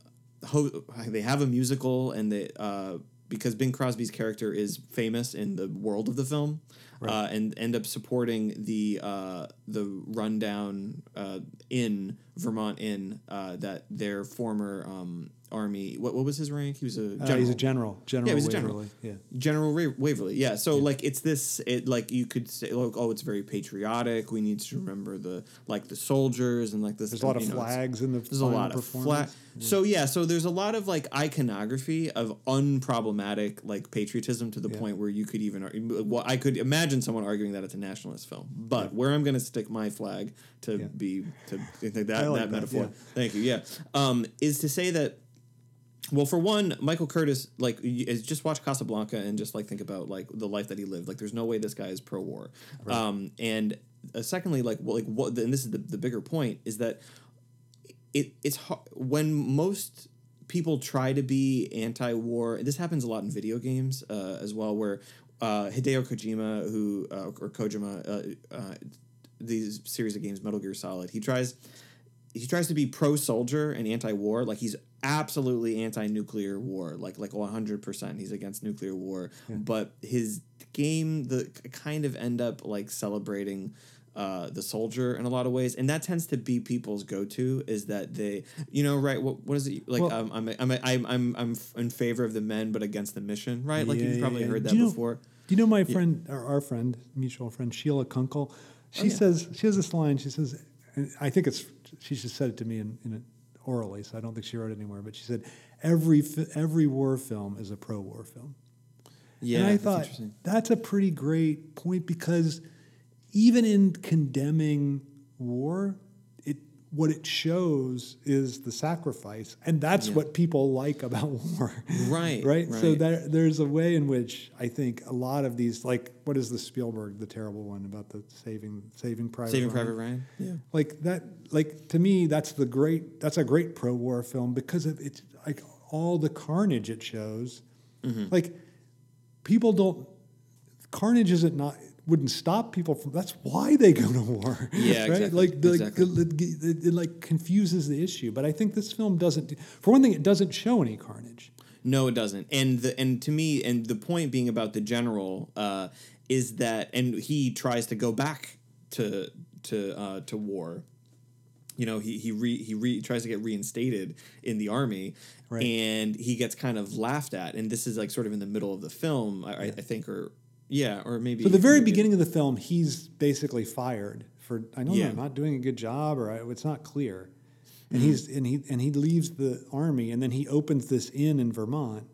ho- they have a musical and they uh because Bing Crosby's character is famous in the world of the film uh, and end up supporting the uh, the rundown uh, inn Vermont inn uh, that their former um, army. What what was his rank? He was a Uh, general. he's a general. General Yeah, he's a Waverly. general. Yeah. General Ra- Waverly. Yeah. So like it's this. It like you could say like oh it's very patriotic. We need to remember the like the soldiers and like this. There's a lot of know, flags in the There's a lot of flat. performance. So yeah, so there's a lot of like iconography of unproblematic like patriotism to the Yeah. point where you could even well I could imagine someone arguing that it's a nationalist film. But where I'm going to stick my flag to Yeah. be to think that like that that, metaphor. yeah. Thank you. Yeah, um, is to say that. Well, for one, Michael Curtiz, like, is just watch Casablanca and just like think about like the life that he lived. Like, there's no way this guy is pro-war. Um, and uh, secondly, like, well, like what? And this is the, the bigger point is that it it's hard when most people try to be anti-war. This happens a lot in video games uh, as well, where uh, Hideo Kojima, who uh, or Kojima, uh, uh, these series of games, Metal Gear Solid, he tries he tries to be pro soldier and anti war. Like he's absolutely anti nuclear war. Like like one hundred percent. He's against nuclear war. But his game the kind of end up like celebrating uh, the soldier in a lot of ways, and that tends to be people's go to is that they you know right what what is it like Well- um, I'm I'm I'm I'm I'm in favor of the men but against the mission right like Yeah, you've probably yeah. heard that you know- before. Do you know my friend, or our friend, mutual friend Sheila Kunkle? She Oh, yeah. says she has this line. She says, and I think it's she just said it to me in, in it orally, so I don't think she wrote it anywhere. But she said every every war film is a pro war film. Yeah, and I that's thought interesting. that's a pretty great point because even in condemning war, what it shows is the sacrifice, and that's Yeah. what people like about war. Right, right. So there, there's a way in which I think a lot of these, like what is the Spielberg, the terrible one about the saving Saving Private Saving Ryan? Private Ryan. Yeah. like that like to me that's the great that's a great pro-war film because of it's like all the carnage it shows Mm-hmm. like people don't carnage isn't not wouldn't stop people from that's why they go to war Yeah, right exactly, like the, exactly. it, it, it, like confuses the issue but i think this film doesn't for one thing it doesn't show any carnage No, it doesn't. And the and to me, and the point being about the general uh, is that, and he tries to go back to to uh, to war. You know, he he re, he re, tries to get reinstated in the army, Right. and he gets kind of laughed at. And this is like sort of in the middle of the film, I, I I think, or yeah, or maybe so the very maybe- beginning of the film he's basically fired for i know Yeah. i'm not doing a good job or I, it's not clear and Mm-hmm. he's and he and he leaves the army and then he opens this inn in vermont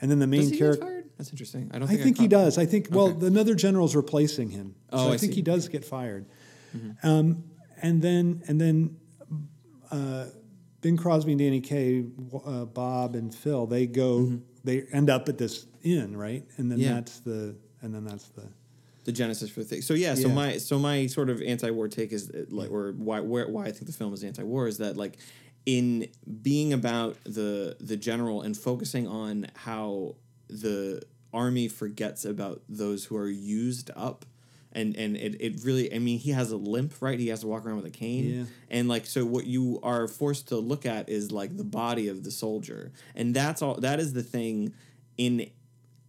and then the main Does he get character fired? That's interesting. I don't. I think, think he does. I think well, Okay. another general's replacing him. Oh, so I, I think see. he does get fired. Um, and then and then uh, Bing Crosby and Danny Kaye, uh, Bob and Phil, they go. They end up at this inn, right? And then. Yeah. that's the and then that's the the genesis for the thing. So yeah, so Yeah. my so my sort of anti-war take is uh, like, or why where, why I think the film is anti-war is that like in being about the the general and focusing on how the army forgets about those who are used up. And, and it, it really I mean he has a limp right he has to walk around with a cane Yeah. and like so what you are forced to look at is like the body of the soldier and that's all that is the thing in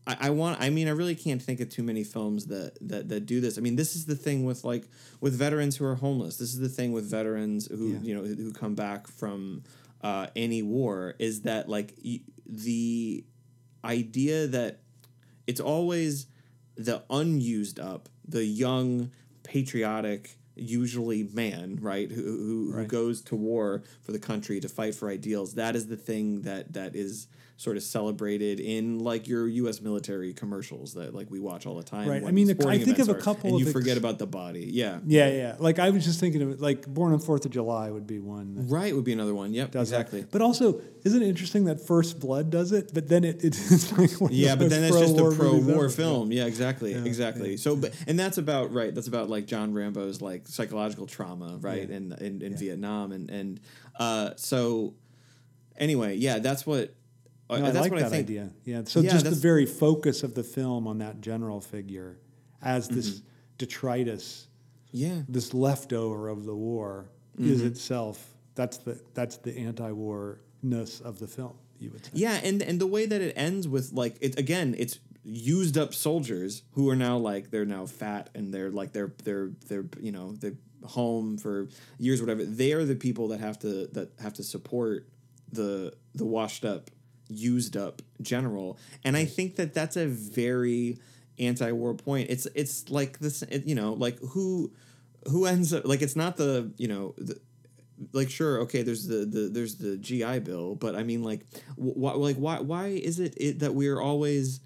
I, I want I mean I really can't think of too many films that, that that do this. I mean this is the thing with like with veterans who are homeless. This is the thing with veterans who Yeah. you know who come back from uh, any war is that like y- the idea that it's always the unused up, the young patriotic usually man, right, who who, who goes to war for the country to fight for ideals. That is the thing that that is sort of celebrated in like your U.S. military commercials that like we watch all the time. Right. I mean, the- I think of a are, couple and of you ex- forget about the body. Yeah, yeah yeah. Like I was just thinking of it, like Born on Fourth of July would be one. Right would be another one. Yep, does that. exactly. But also, isn't it interesting that First Blood does it? But then it, it's like Yeah, but then that's just a pro-war movies pro-war ever. film. Yeah, exactly, Yeah, exactly. yeah, so, but and that's about right. That's about like John Rambo's like psychological trauma, right, in in, in. Vietnam, and and uh, so anyway, yeah, that's what. No, I that's like what that I think. idea. Yeah. So Yeah, just the very focus of the film on that general figure as this Mm-hmm. detritus, Yeah, this leftover of the war, Mm-hmm. is itself that's the that's the anti-warness of the film. You would say. Yeah, and and the way that it ends with like it again, it's used up soldiers who are now like they're now fat and they're like they're they're they're you know they're home for years whatever. They are the people that have to that have to support the the washed up, used up general, and I think that that's a very anti-war point. It's it's like this, it, you know, like who who ends up like it's not the you know the, like sure okay there's the, the there's the GI Bill but I mean like why like why why is it, it that we're always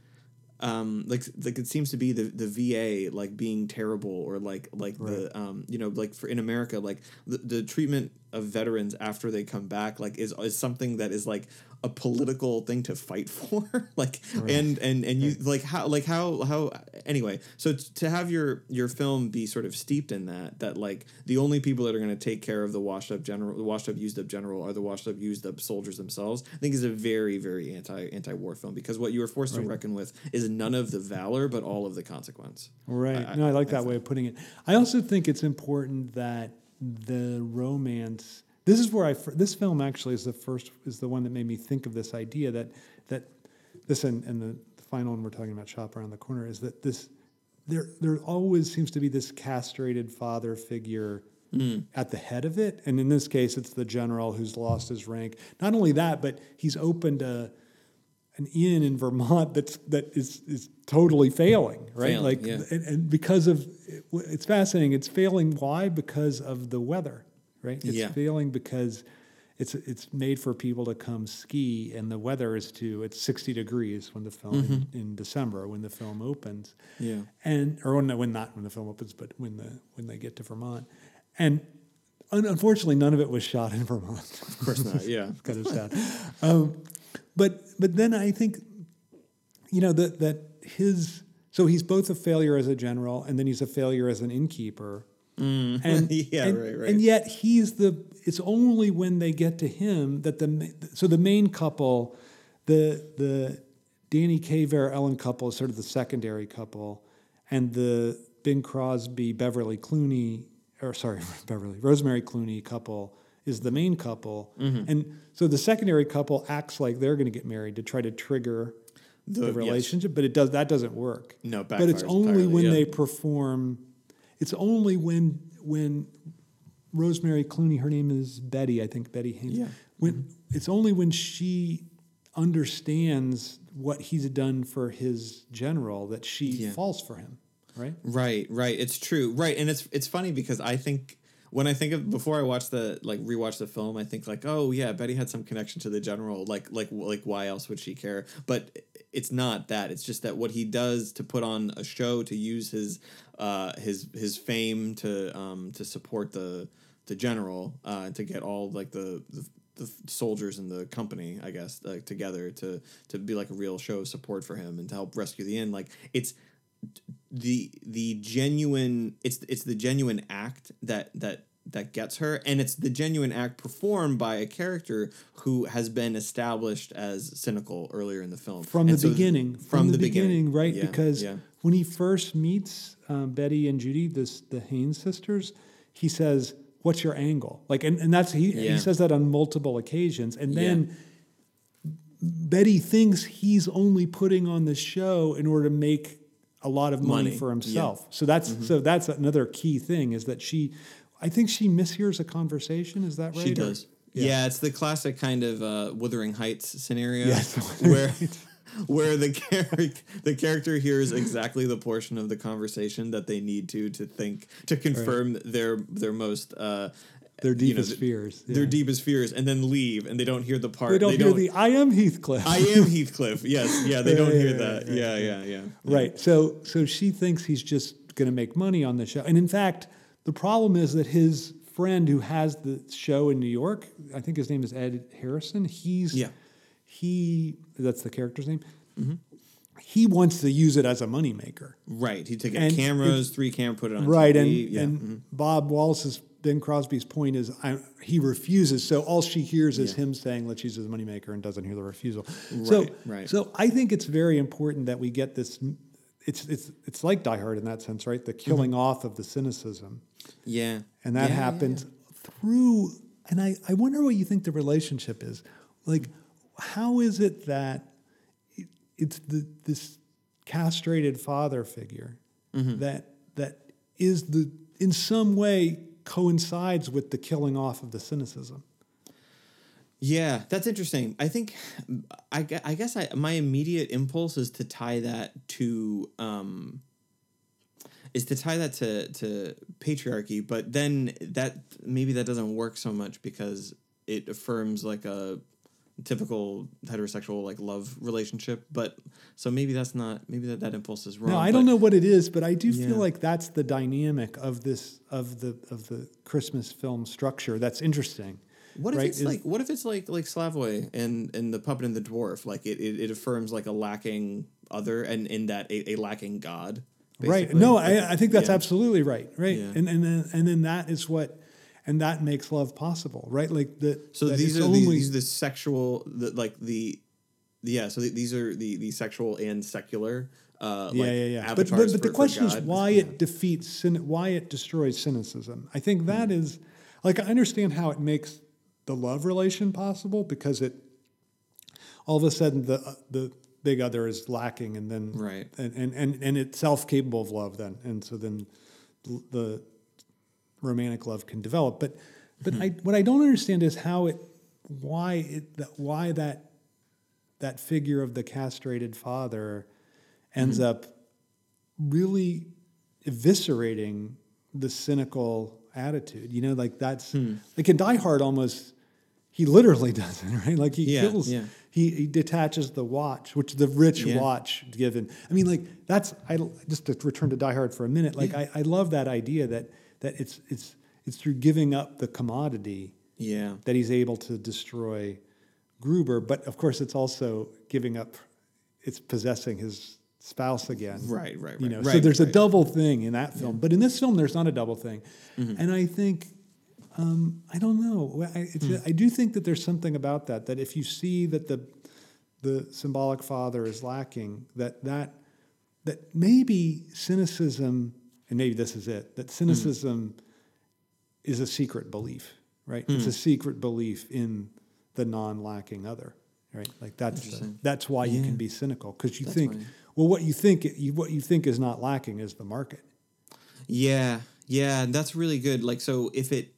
um like like it seems to be the the VA like being terrible or like like right. the um you know like for in America like the, the treatment of veterans after they come back like is is something that is like a political thing to fight for like right. and and and you like how like how how anyway so t- to have your your film be sort of steeped in that that like the only people that are going to take care of the washed up general the washed up used up general are the washed up used up soldiers themselves i think is a very very anti anti-war film because what you are forced right. to reckon with is none of the valor but all of the consequence right I, no i like I, that I way of putting it i also think it's important that the romance this is where I this film actually is the first is the one that made me think of this idea that that this and, and the, the final one we're talking about shop around the corner is that this there there always seems to be this castrated father figure mm. at the head of it and in this case it's the general who's lost his rank not only that but he's opened a an inn in Vermont that's that is is totally failing, right? Failing, like, yeah. and, and, because of it's fascinating. It's failing. Why? Because of the weather right? It's yeah. failing because it's it's made for people to come ski, and the weather is to it's sixty degrees when the film mm-hmm. in, in, December when the film opens. Yeah, and or when when not when the film opens, but when the when they get to Vermont, and unfortunately, none of it was shot in Vermont. Of course not. Yeah, it's kind of sad. Um, but but then I think, you know that that his so he's both a failure as a general, and then he's a failure as an innkeeper Mm. And yeah, and, right, right. And yet he's the. It's only when they get to him that the so the main couple, the the Danny Kaye Ellen couple is sort of the secondary couple, and the Bing Crosby Beverly Clooney or sorry Beverly Rosemary Clooney couple is the main couple, mm-hmm. and so the secondary couple acts like they're going to get married to try to trigger the, the relationship, yes. but it does that doesn't work. No, but it's only entirely, when yeah. they perform it's only when when Rosemary Clooney, her name is Betty, I think Betty Haynes. Yeah. When it's only when she understands what he's done for his general that she yeah. falls for him. Right. Right. Right. It's true. Right. And it's it's funny because I think when I think of before I watch the like rewatch the film, I think like, oh yeah, Betty had some connection to the general. Like like like why else would she care? But it's not that. It's just that what he does to put on a show to use his uh his his fame to um to support the the general uh to get all like the, the the soldiers in the company, I guess, like together to to be like a real show of support for him and to help rescue the inn. Like it's the the genuine it's it's the genuine act that that that gets her and it's the genuine act performed by a character who has been established as cynical earlier in the film. From and the so beginning. from, from the, the beginning, beginning, right? Yeah, because yeah. when he first meets um, betty and judy this the haynes sisters he says what's your angle? Like and, and that's he, Yeah. he says that on multiple occasions. And then betty thinks he's only putting on the show in order to make a lot of money, Money, for yeah. himself. So that's so that's another key thing is that she i think she mishears a conversation is that right she Or- does. Yeah. it's the classic kind of uh, Wuthering Heights scenario Yes, where where the char- the character hears exactly the portion of the conversation that they need to to think to confirm their their most uh, their you know, deepest fears their deepest fears, and then leave, and they don't hear the part. they don't hear the i am heathcliff I am Heathcliff. Yes, yeah, they don't yeah, hear yeah, that. yeah, Yeah, yeah. yeah, yeah. Right. So so she thinks he's just going to make money on the show. And in fact, the problem is that his friend who has the show in New York, I think his name is Ed Harrison, he's Yeah. he that's the character's name. He wants to use it as a moneymaker. Right. He took And cameras, three camera, put it on Right, and yeah. and mhm. Bob Wallace's Ben Crosby's point is I, he refuses. So all she hears is Yeah. him saying, "Let's use as moneymaker," and doesn't hear the refusal. so, Right, right. so I think it's very important that we get this. It's it's it's like Die Hard in that sense, right? The killing off of the cynicism, yeah, and that Yeah, yeah, happens through. And I I wonder what you think the relationship is. Like, how is it that it- it's the this castrated father figure Mm-hmm. that that is the in some way coincides with the killing off of the cynicism. Yeah, that's interesting. I think, I, I guess I my immediate impulse is to tie that to um, is to tie that to to patriarchy, but then that maybe that doesn't work so much because it affirms like a typical heterosexual like love relationship. But so maybe that's not maybe that that impulse is wrong. No, I don't know what it is, but I do Yeah. feel like that's the dynamic of this of the of the Christmas film structure. That's interesting. What if right? it's Is- like what if it's like like Slavoj and and the puppet and the dwarf like it, it, it affirms like a lacking other and in that a, a lacking god Right. No, I, I think that's yeah. absolutely right. Right. Yeah. And and then, and then that is what and that makes love possible, right? Like the So these are these, only- these are the sexual the like the yeah so th- these are the the sexual and secular uh yeah, like yeah, yeah. But, but, but the for question is why Yeah. it defeats why it destroys cynicism. I think that Hmm. is like I understand how it makes the love relation possible because it all of a sudden the uh, the big other is lacking and then Right. and and and, and it's self capable of love then and so then the romantic love can develop. But but mm-hmm. I what I don't understand is how it why it that why that that figure of the castrated father ends mm-hmm. up really eviscerating the cynical attitude. You know, like that's hmm. like in Die Hard almost he literally does it, right? Like he Yeah, kills yeah. he, he detaches the watch, which the rich Yeah. watch given. I mean, like that's I just to return to Die Hard for a minute. Like I, I love that idea that that it's it's it's through giving up the commodity yeah that he's able to destroy Gruber, but of course it's also giving up, it's possessing his spouse again. Right, right, You right, know, so right, there's a double thing in that film, but in this film there's not a double thing, Mm-hmm. and I think. Um, I don't know. I, it's Hmm. I do think that there's something about that. That if you see that the the symbolic father is lacking, that that that maybe cynicism, and maybe this is it. Hmm. That cynicism is a secret belief, right? It's a Hmm. secret belief in the non-lacking other, right? Like that's the, that's why you can be cynical because you That's think, why. well, what you think you, what you think is not lacking is the market. Yeah, yeah, and that's really good. Like, so if it,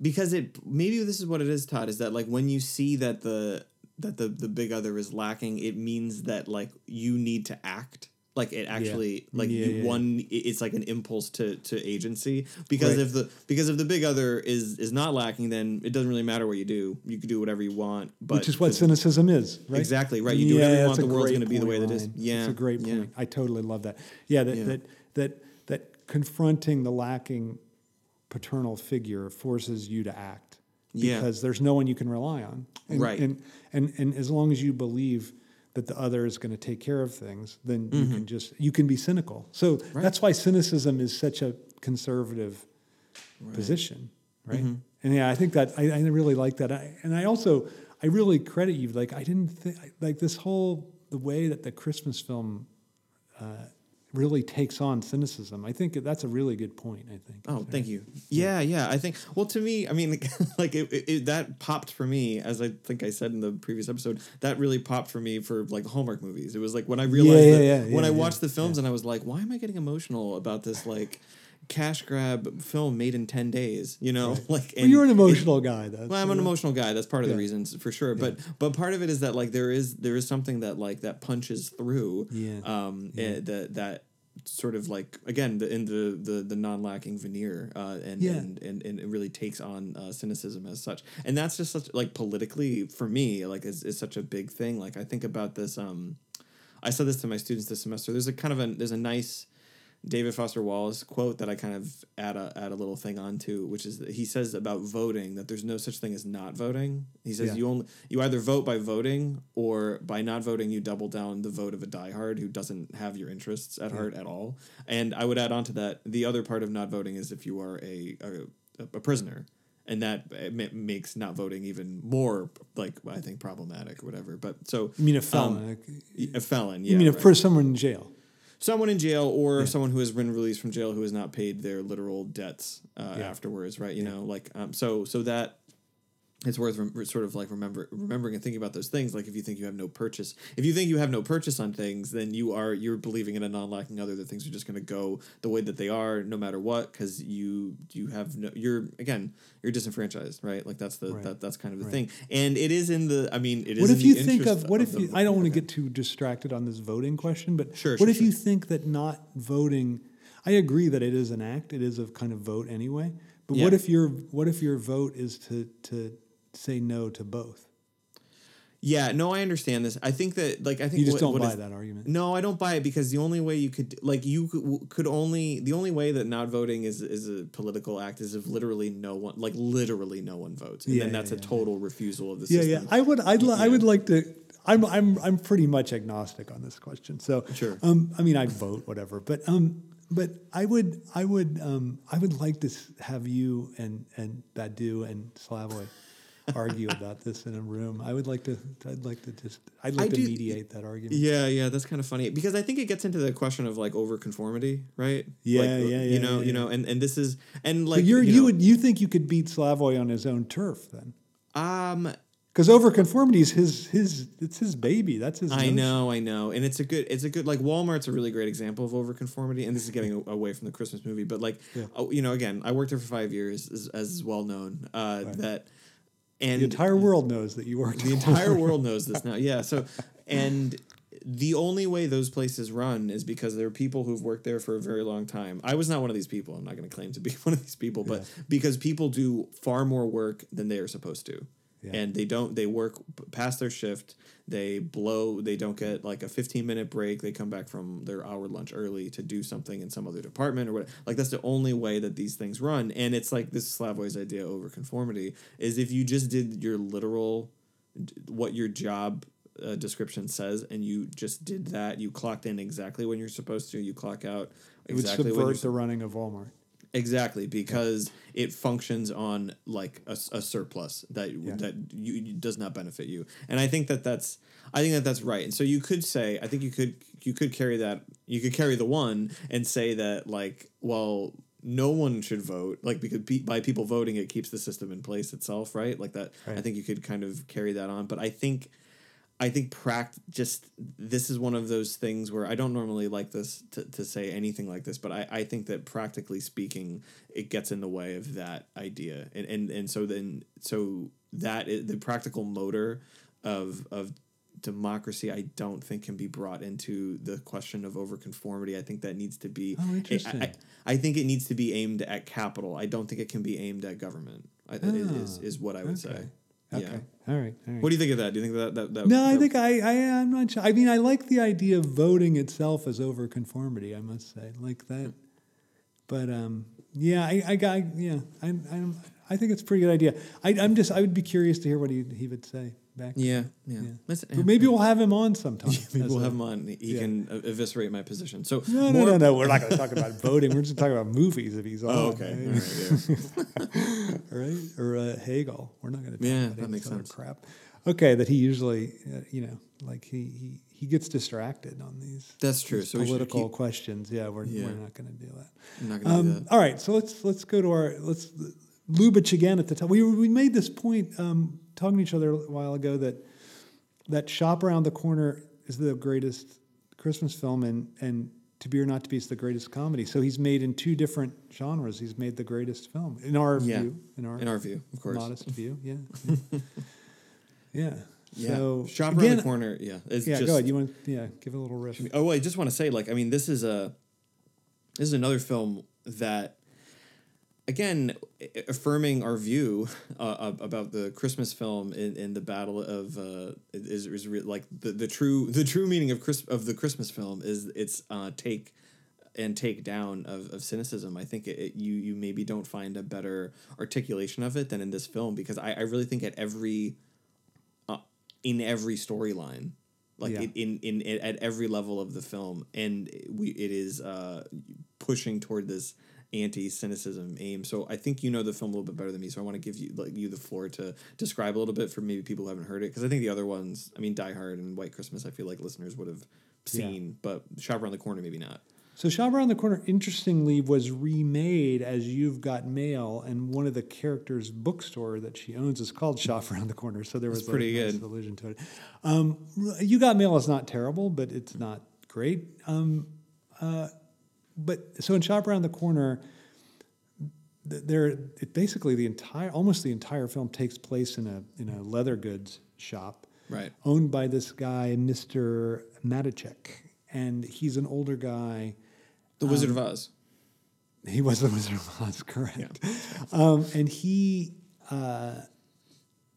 because it maybe this is what it is, Todd, is that like when you see that the that the the big other is lacking, it means that like you need to act. Like it actually, like Yeah, you yeah, yeah. one, it's like an impulse to to agency. Because Right. if the because if the big other is is not lacking, then it doesn't really matter what you do. You can do whatever you want. But which is what the- cynicism is, right? Exactly, right. You do whatever you want, the world's great gonna be the way that it is. Yeah, it's a great yeah. point. I totally love that. Yeah, that that that that confronting the lacking paternal figure forces you to act Yeah. because there's no one you can rely on. And, Right. And and and as long as you believe that the other is going to take care of things, then you can just you can be cynical. So Mm-hmm. Right. that's why cynicism is such a conservative position, right? And yeah, I think that I, I really like that. I, and I also I really credit you. Like I didn't think like this whole the way that the Christmas film uh, really takes on cynicism. I think that's a really good point. I think. Oh, thank you. Yeah, yeah. I think. Well, to me, I mean, like it, it, it- that popped for me, as I think I said in the previous episode. That really popped for me for like Hallmark movies. It was like when I realized yeah, that yeah, when yeah, I yeah, watched the films, and I was like, why am I getting emotional about this like cash grab film made in ten days? You know, like Well, you're an emotional guy, though. well, I'm an emotional guy. That's part of the reasons for sure. But but part of it is that like there is there is something that like that punches through. Yeah. Um. eh, that that sort of like again the in the the, the non lacking veneer. Uh. And, Yeah. and and and it really takes on uh, cynicism as such. And that's just such like politically for me like is is such a big thing. Like I think about this. Um. I said this to my students this semester. There's a kind of a there's a nice David Foster Wallace quote that I kind of add a add a little thing onto, which is that he says about voting that there's no such thing as not voting. He says Yeah. you only you either vote by voting or by not voting you double down the vote of a diehard who doesn't have your interests at heart at all. And I would add on to that the other part of not voting is if you are a a, a prisoner. And that uh, ma- makes not voting even more like I think problematic or whatever. But so You mean a felon? like, a felon, yeah. you mean right a for someone in jail? Someone in jail or someone who has been released from jail who has not paid their literal debts uh, Yeah. afterwards right you know like um, so so that it's worth rem- sort of like remember remembering and thinking about those things. Like if you think you have no purchase, if you think you have no purchase on things, then you are you're believing in a non-lacking other that things are just going to go the way that they are no matter what because you you have no you're again you're disenfranchised right like that's the Right. that, that's kind of the Right. thing and it is in the I mean it is What if you think of what if the- you, I don't want to get too distracted on this voting question, but Sure, what sure, if sure. you think that not voting? I agree that it is an act; it is a kind of vote anyway. But what if your what if your vote is to to say no to both? yeah no I understand this I think that like I think You just what- don't what buy is- that argument. No, I don't buy it because the only way you could like you could, only the only way that not voting is is a political act is if literally no one like literally no one votes, and Yeah, then yeah, that's a yeah, total refusal of the system. yeah. yeah. I would, I'd, li- I would like to. I'm, I'm, I'm pretty much agnostic on this question. So, Sure. Um, I mean, I'd vote whatever, but, um, but I would, I would, um, I would like to have you and and Badiou and Slavoj argue about this in a room. I would like to. I'd like to just. I'd like I to do- mediate that argument. Yeah, yeah, that's kind of funny because I think it gets into the question of like overconformity, right? Yeah, Like, yeah, yeah, You know, yeah, you know, and and this is and like you're, you, know, would, you think you could beat Slavoj on his own turf then? um Because overconformity is his, his, it's his baby. That's his. I notion. know, I know, and it's a good, it's a good like Walmart's a really great example of overconformity, and this is getting away from the Christmas movie, but like, Yeah. oh, you know, again, I worked there for five years, as, as well known, uh, that, and The entire world knows that you worked. the entire world knows this now, yeah. So, and the only way those places run is because there are people who've worked there for a very long time. I was not one of these people. I'm not going to claim to be one of these people, but because people do far more work than they are supposed to. Yeah. And they don't. They work past their shift. They blow. They don't get like a 15 minute break. They come back from their hour lunch early to do something in some other department or what. Like that's the only way that these things run. And it's like this Slavoj's idea over conformity is if you just did your literal what your job uh, description says and you just did that you clocked in exactly when you're supposed to you clock out It would exactly when you're subvert the running of Walmart. Exactly because it functions on like a, a surplus that that you, you- does not benefit you. And i think that that's i think that that's right. And so you could say i think you could you could carry that you could carry the one and say that like well no one should vote like because pe- by people voting it keeps the system in place itself right? Like that i think you could kind of carry that on. But i think I think pract just this is one of those things where I don't normally like this to, to say anything like this, but I, I think that practically speaking, it gets in the way of that idea, and and, and so then so that is, the practical motor of of democracy, I don't think can be brought into the question of overconformity. I think that needs to be. Oh, I- interesting. I, I think it needs to be aimed at capital. I don't think it can be aimed at government. I, is is what I would say. Okay. Yeah. All right. All right. What do you think of that? Do you think that that, that no, I think I, I I'm not sure. I mean, I like the idea of voting itself as over conformity, I must say, like that. But um, yeah, I, I got yeah. I, I'm I think it's a pretty good idea. I, I'm just I would be curious to hear what he he would say back. Yeah, yeah. Yeah. But maybe we'll have him on sometime. maybe we'll a- have him on. He yeah. can eviscerate my position. So No, no, no, no. We're not going to talk about voting. We're just talking about movies if he's on. Oh, okay. All right? yeah. right? Or uh, Hegel. We're not going to talk Yeah, about that makes sense. crap. Okay, that he usually, uh, you know, like he, he, he gets distracted on these That's true. these So political keep- questions. Yeah, we're, Yeah. we're not going to do that. Not gonna do Um, that. all right, so let's let's go to our let's Lubitsch again at the top. We we made this point um, talking to each other a while ago that that Shop Around the Corner is the greatest Christmas film, and and To Be or Not to Be is the greatest comedy. So he's made in two different genres. He's made the greatest film in our Yeah. view, in our In our view, of course. modest view. Yeah, yeah. yeah. Yeah. So Shop around the corner. Yeah. It's Yeah, just, go ahead. You want? Yeah, give it a little riff. Oh, I just want to say, like, I mean, this is a this is another film that, again, affirming our view uh, about the Christmas film in, in the battle of uh, is is re- like the, the true the true meaning of Chris of the Christmas film is its uh, take and take down of, of cynicism. I think it, it- you you maybe don't find a better articulation of it than in this film because I, I really think at every uh, in every storyline like Yeah. it, in, in in at every level of the film and we it is uh pushing toward this anti-cynicism aim so i think you know the film a little bit better than me so i want to give you like you the floor to describe a little bit for maybe people who haven't heard it because i think the other ones i mean die hard and white christmas i feel like listeners would have Yeah. seen but shop around the corner maybe not So Shop Around the Corner, interestingly, was remade as You've Got Mail, and one of the characters' bookstore that she owns is called Shop Around the Corner. So there was That's pretty a nice good. allusion to it. Um, you Got Mail is not terrible, but it's not great. Um, uh, but so in Shop Around the Corner, there it basically the entire almost the entire film takes place in a in a leather goods shop Right. owned by this guy Mr. Matuschek and he's an older guy The Wizard Um, of Oz. he was the Wizard of Oz correct um, and he uh,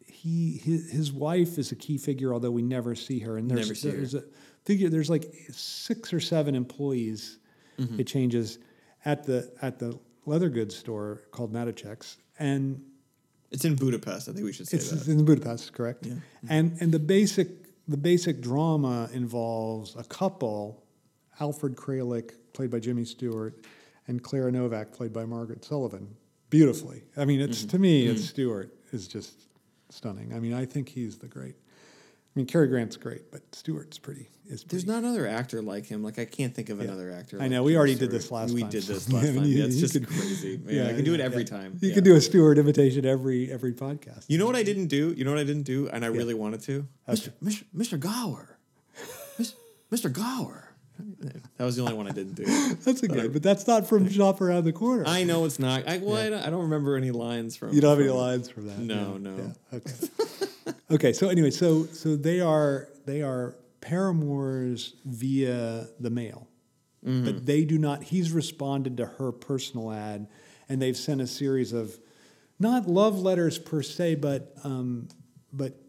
he his, his wife is a key figure although we never see her and there's, Never see her. there's a figure there's like six or seven employees Mm-hmm. it changes at the at the leather goods store called Matuschek's and It's in Budapest. I think we should say It's that. in Budapest, correct? Yeah. And and the basic the basic drama involves a couple, Alfred Kralik, played by Jimmy Stewart, and Clara Novak, played by Margaret Sullavan. Beautifully. I mean, it's Mm-hmm. to me, it's Stewart is just stunning. I mean, I think he's the great. I mean, Cary Grant's great, but Stewart's pretty. Is There's pretty. not another actor like him. Like I can't think of Yeah. another actor. I like know, we already did this last we time. did this last time. Yeah, it's just could- crazy. Yeah, I can do it every time. You Yeah. can do a Stewart imitation every every podcast. You know what I didn't do? You know what I didn't do, and I Yeah. really wanted to. Okay. Mr. Mr. Mr. Gower, Mr. Gower. That was the only one I didn't do. That's a good, but that's not from Shop Around the Corner. I know it's not. I well, I, don't, I don't remember any lines from. You don't have any lines from that. No, no. yeah, Okay. Okay. So anyway, so so they are they are paramours via the mail, Mm-hmm. but they do not. He's responded to her personal ad, and they've sent a series of not love letters per se, but um, but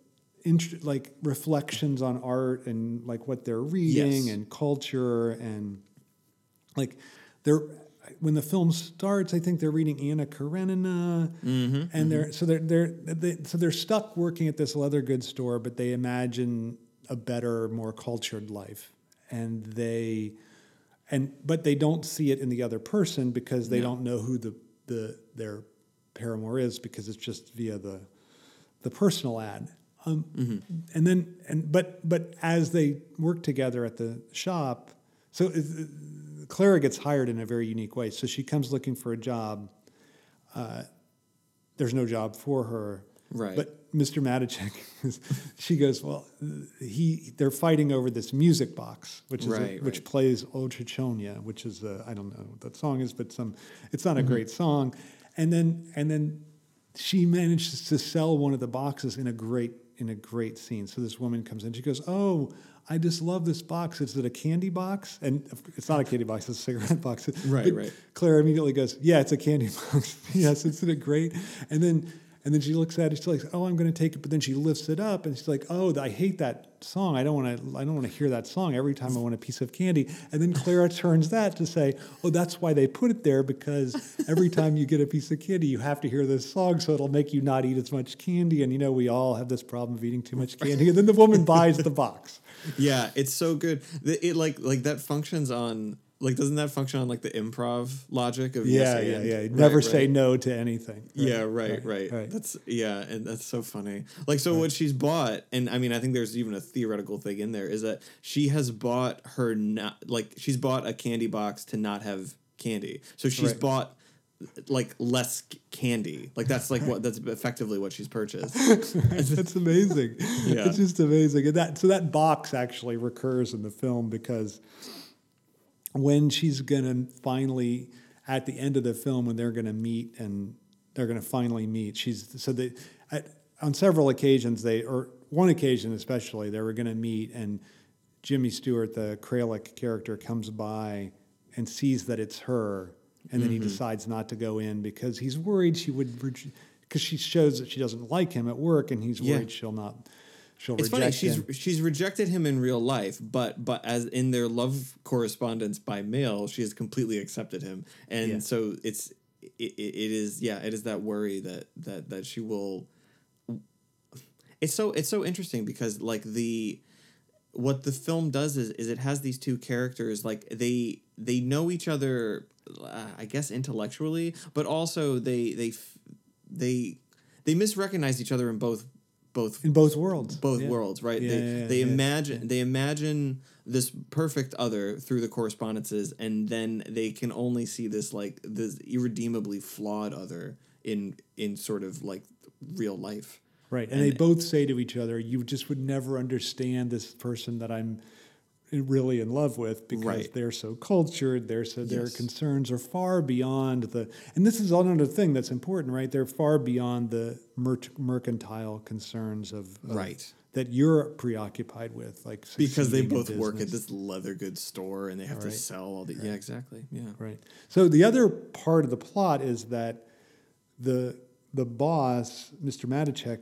int- like reflections on art and like what they're reading Yes. and culture and like they're when the film starts i think they're reading anna karenina. Mm-hmm, and they're mm-hmm. so they're, they're they, so they're stuck working at this leather goods store but they imagine a better more cultured life. And they and but they don't see it in the other person because they No. don't know who the the their paramour is because it's just via the the personal ad. Um, mm-hmm. and then and but but as they work together at the shop so clara gets hired in a very unique way so she comes looking for a job uh, there's no job for her Right. but mr matuschek she goes well he they're fighting over this music box which is a- which right. plays plays Ochi Chornya, which is a, I don't know what that song is, but some it's not a Mm-hmm. great song. And then and then she manages to sell one of the boxes in a great in a great scene. So this woman comes in, she goes, "Oh, I just love this box. Is it a candy box?" And it's not a candy box; it's a cigarette box. Right, But right. Claire immediately goes, "Yeah, it's a candy box. yes, isn't it great?" And then. And then she looks at it. She's like, "Oh, I'm going to take it." But then she lifts it up, and she's like, "Oh, I hate that song. I don't want to. I don't want to hear that song every time I want a piece of candy." And then Clara turns that to say, "Oh, that's why they put it there because every time you get a piece of candy, you have to hear this song, so it'll make you not eat as much candy." And you know, we all have this problem of eating too much candy. And then the woman buys the box. Yeah, it's so good. It like like that functions on like doesn't that function on like the improv logic of yes Yeah, yeah, and? yeah. Right, Never right. say no to anything. Yeah, right, right, right. That's yeah, and that's so funny. Like, so what she's bought, and I mean, I think there's even a theoretical thing in there is that she has bought her not like she's bought a candy box to not have candy. So she's Right. bought like less candy. Like that's like what that's effectively what she's purchased. That's amazing. Yeah. It's just amazing. And that so that box actually recurs in the film because when she's gonna finally at the end of the film when they're gonna meet and they're gonna finally meet, she's so they at, on several occasions they or one occasion especially they were gonna meet and Jimmy Stewart, the Kralik character, comes by and sees that it's her, and then he mm-hmm. decides not to go in because he's worried she would, because she shows that she doesn't like him at work, and he's Yeah. worried she'll not, she'll It's funny. She's him. she's rejected him in real life, but but as in their love correspondence by mail, she has completely accepted him, and Yeah. so it's it, it it is yeah it is that worry that that that she will. It's so it's so interesting because like the what the film does is is it has these two characters like they they know each other uh, I guess intellectually, but also they they they they misrecognize each other in both both in both worlds. both Yeah. worlds, right? Yeah, they yeah, they imagine they imagine this perfect other through the correspondences and then they can only see this like this irredeemably flawed other in in sort of like real life Right. And, they both say to each other, you just would never understand this person that I'm really in love with because Right. they're so cultured, they're so their concerns are far beyond the and this is another thing that's important, right? They're far beyond the merc- mercantile concerns of, of- Right. that you're preoccupied with, like because they both work at this leather goods store and they have to sell all the yeah exactly yeah Right. So the other part of the plot is that the the boss, Mr. Matuschek,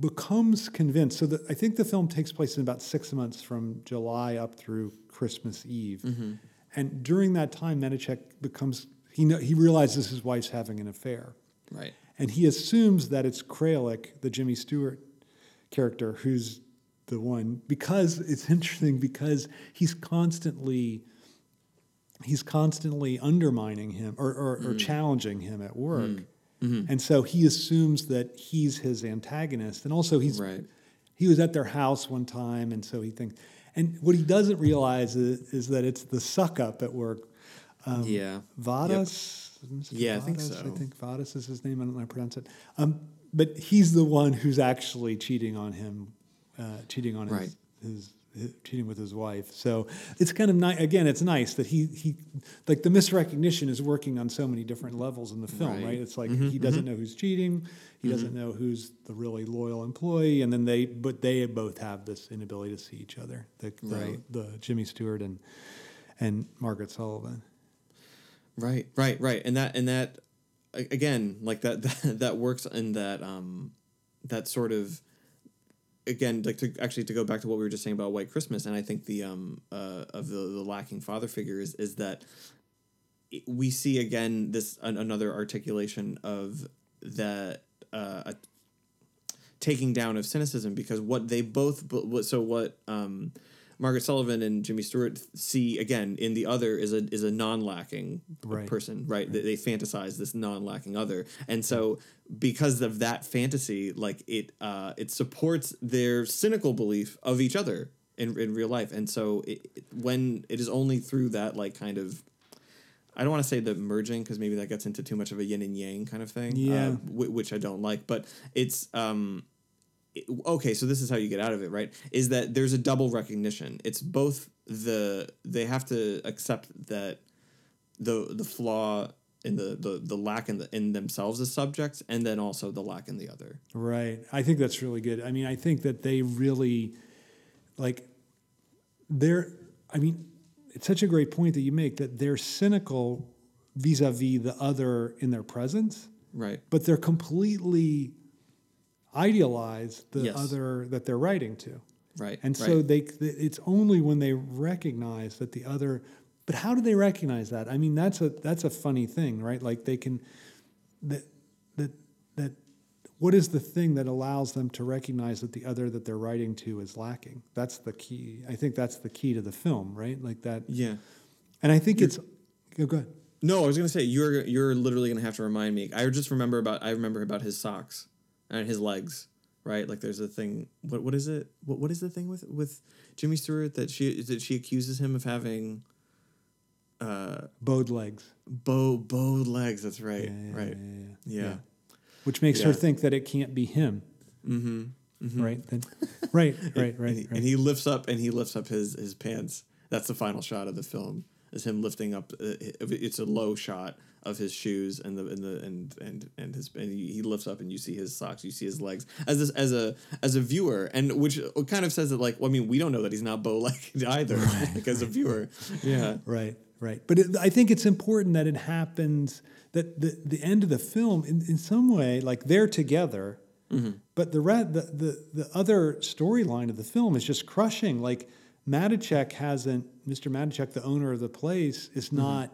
becomes convinced. So the, I think the film takes place in about six months from July up through Christmas Eve, Mm-hmm. and during that time, Matuschek becomes he know, he realizes his wife's having an affair, right and he assumes that it's Kralik, the Jimmy Stewart character, who's the one because it's interesting because he's constantly he's constantly undermining him or, or, Mm. or challenging him at work. And so he assumes that he's his antagonist. And also he's Right. he was at their house one time and so he thinks and what he doesn't realize is, is that it's the suck up at work. Um, yeah Vadas. Mr. Yeah, I think Vadas, so. I think Vadas is his name. I don't know how to pronounce it. Um, but he's the one who's actually cheating on him, uh, cheating on Right. his, his cheating with his wife. So it's kind of nice. Again, it's nice that he he like the misrecognition is working on so many different levels in the film. Right. Right. Mm-hmm, It's like he doesn't know who's cheating. He doesn't know who's the really loyal employee, and then they but they both have this inability to see each other. The the, Right. the Jimmy Stewart and and Margaret Sullavan. Right, right, right, and that and that again, like that that, that works in that um that sort of again like to actually to go back to what we were just saying about White Christmas, and I think the um uh of the the lacking father figure is is that we see again this an, another articulation of that uh taking down of cynicism because what they both so what um Margaret Sullavan and Jimmy Stewart see again in the other is a is a non-lacking Right. person, right? They, they fantasize this non-lacking other, and so because of that fantasy, like it uh, it supports their cynical belief of each other in in real life, and so it, it- when it is only through that like kind of I don't want to say the merging because maybe that gets into too much of a yin and yang kind of thing, Yeah. uh, whi- which I don't like, but it's um okay so this is how you get out of it right is that there's a double recognition it's both the they have to accept that the the flaw in the the, the lack in the in themselves as subjects and then also the lack in the other Right. I think that's really good. I mean, I think that they really like they're I mean, it's such a great point that you make that they're cynical vis-a-vis the other in their presence, right but they're completely idealize the Yes. other that they're writing to. right And so right. they it's only when they recognize that the other but how do they recognize that? I mean that's a that's a funny thing, right? Like they can that that that what is the thing that allows them to recognize that the other that they're writing to is lacking? That's the key. I think that's the key to the film, right? Like that yeah and I think it's oh, go ahead. no i was gonna say you're you're literally gonna have to remind me i just remember about i remember about his socks and his legs right like there's a thing what what is it what what is the thing with with jimmy stewart that she that she accuses him of having uh Bowed legs. bow bowed legs that's right Yeah, yeah, right yeah, yeah, Which makes her think that it can't be him. Mm-hmm. Right? Then, right, right, right, and, he, right. and he lifts up and he lifts up his his pants that's the final shot of the film is him lifting up uh, it's a low shot of his shoes and the and the and and and his and he, lifts up and you see his socks you see his legs as this as a as a viewer and which kind of says that like well, I mean we don't know that he's not bow legged either like as a viewer yeah Right, right. But it, I think it's important that it happens that the, the end of the film, in, in some way, like they're together, but the, re- the the the other storyline of the film is just crushing. Like Matuschek hasn't, Mr. Matuschek, the owner of the place, is not.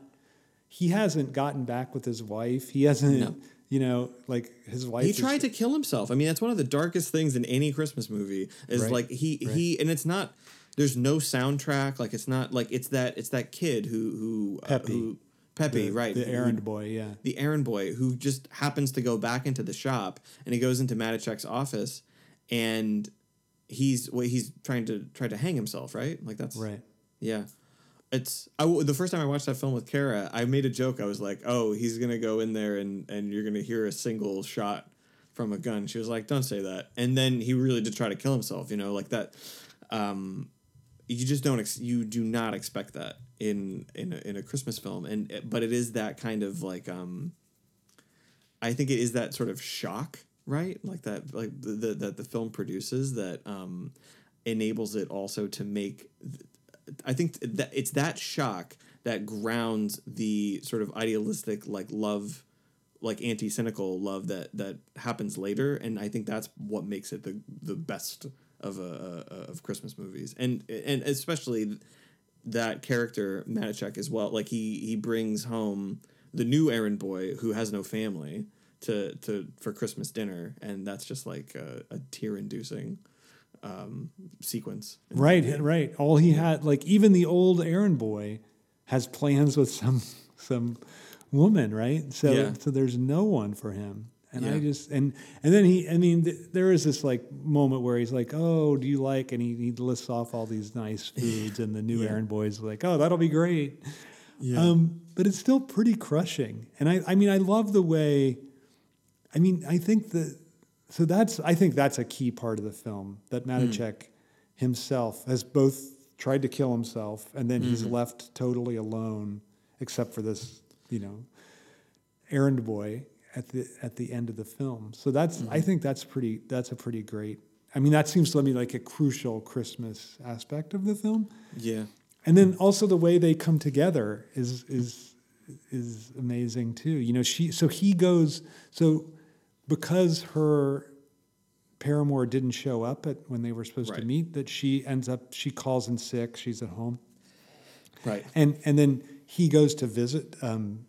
He hasn't gotten back with his wife. He hasn't, No. you know, like his wife. he is- tried to kill himself. I mean, that's one of the darkest things in any Christmas movie. Is Right, like he he, and it's not. There's no soundtrack. Like it's not like it's that it's that kid who who uh, Pepe. who Pepe the, right the who- errand boy. Yeah, the errand boy who just happens to go back into the shop and he goes into Matuschek's office and he's well, he's trying to try to hang himself right like that's right. Yeah. It's I the first time I watched that film with Kara, I made a joke. I was like, "Oh, he's gonna go in there and and you're gonna hear a single shot from a gun." She was like, "Don't say that." And then he really did try to kill himself. You know, like that. Um, you just don't ex- you do not expect that in in a, in a Christmas film, and but it is that kind of like um. I think it is that sort of shock, right? Like that, like the, the that the film produces that um, enables it also to make. I think that it's that shock that grounds the sort of idealistic like love, like anti cynical love that that happens later, and I think that's what makes it the the best of a, a of Christmas movies, and and especially that character Matuschek as well. Like he he brings home the new errand boy who has no family to to for Christmas dinner, and that's just like a, a tear inducing um, sequence. Right, right. All he had, like even the old errand boy, has plans with some some woman, right? So Yeah. so there's no one for him. And I just and and then he, I mean, th- there is this like moment where he's like, "Oh, do you like?" And he, he lists off all these nice foods, and the new Yeah. errand boy's like, "Oh, that'll be great." Yeah. Um, but it's still pretty crushing. And I, I mean, I love the way. I mean, I think that so that's I think that's a key part of the film that hmm. Matuschek himself has both tried to kill himself and then he's hmm. left totally alone, except for this, you know, errand boy at the at the end of the film. So that's I hmm. think that's pretty that's a pretty great. I mean, that seems to me like a crucial Christmas aspect of the film yeah. and then also the way they come together is is is amazing too. You know, she so he goes so because her paramour didn't show up at when they were supposed to meet, that she ends up she calls in sick. She's at home, Right. and and then he goes to visit. Um,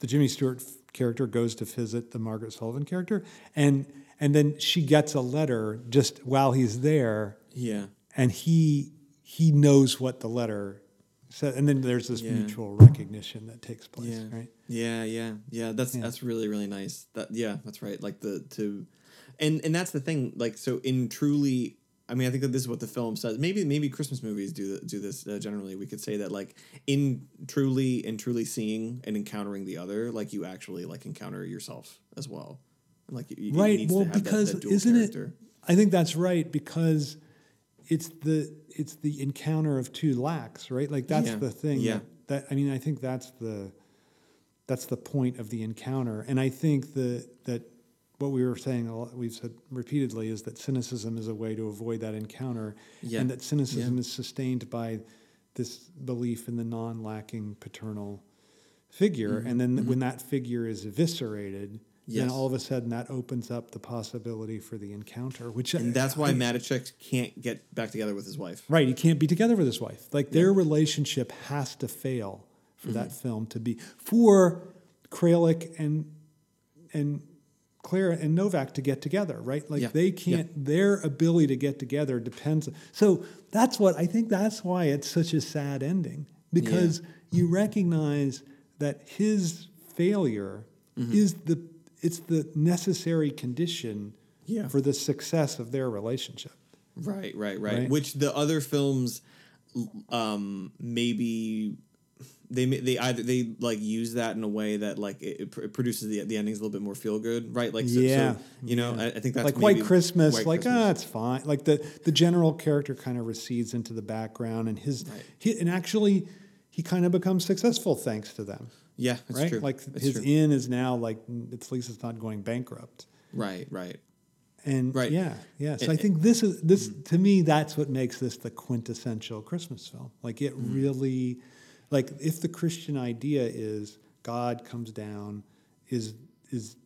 the Jimmy Stewart character goes to visit the Margaret Sullavan character, and and then she gets a letter just while he's there, Yeah. and he he knows what the letter said, and then there's this Yeah. mutual recognition that takes place, Yeah. right? Yeah, yeah, yeah. That's Yeah. that's really really nice. That yeah, that's right. Like the to, and and that's the thing. Like so in truly, I mean, I think that this is what the film says. Maybe maybe Christmas movies do do this uh, generally. We could say that like in truly and truly seeing and encountering the other, like you actually like encounter yourself as well. Like you, right. Well, that- because that dual isn't character. it? I think that's right because it's the it's the encounter of two lacks, right? Like that's Yeah. the thing. Yeah. That, that I mean, I think that's the that's the point of the encounter, and I think the that what we were saying, a lot, we've said repeatedly, is that cynicism is a way to avoid that encounter, Yeah. and that cynicism Yeah. is sustained by this belief in the non-lacking paternal figure, mm-hmm. and then mm-hmm. when that figure is eviscerated, then Mm-hmm. All of a sudden that opens up the possibility for the encounter, which And that's why Matuschek can't get back together with his wife. Right, he can't be together with his wife. Like their relationship has to fail for that Mm-hmm. film to be for Kralik and and Clara and Novak to get together, right? Like Yeah, they can't their ability to get together depends so that's what I think that's why it's such a sad ending because you recognize that his failure Mm-hmm. is the it's the necessary condition Yeah. for the success of their relationship. Right, right, right, Right. Which the other films, um, maybe they they either they like use that in a way that like it, it produces the the endings a little bit more feel good, right? Like so, Yeah, so, you know, I, I think that's like White Christmas, White like Christmas. ah, it's fine. Like the the general character kind of recedes into the background, and his Right. he, and actually he kind of becomes successful thanks to them, yeah, that's right? true. Like That's his true. inn is now like at least it's not going bankrupt, right, right, and Right. yeah, yeah. So And- I think this is this to me that's what makes this the quintessential Christmas film. Like it Mm-hmm. really, like if the Christian idea is God comes down, is is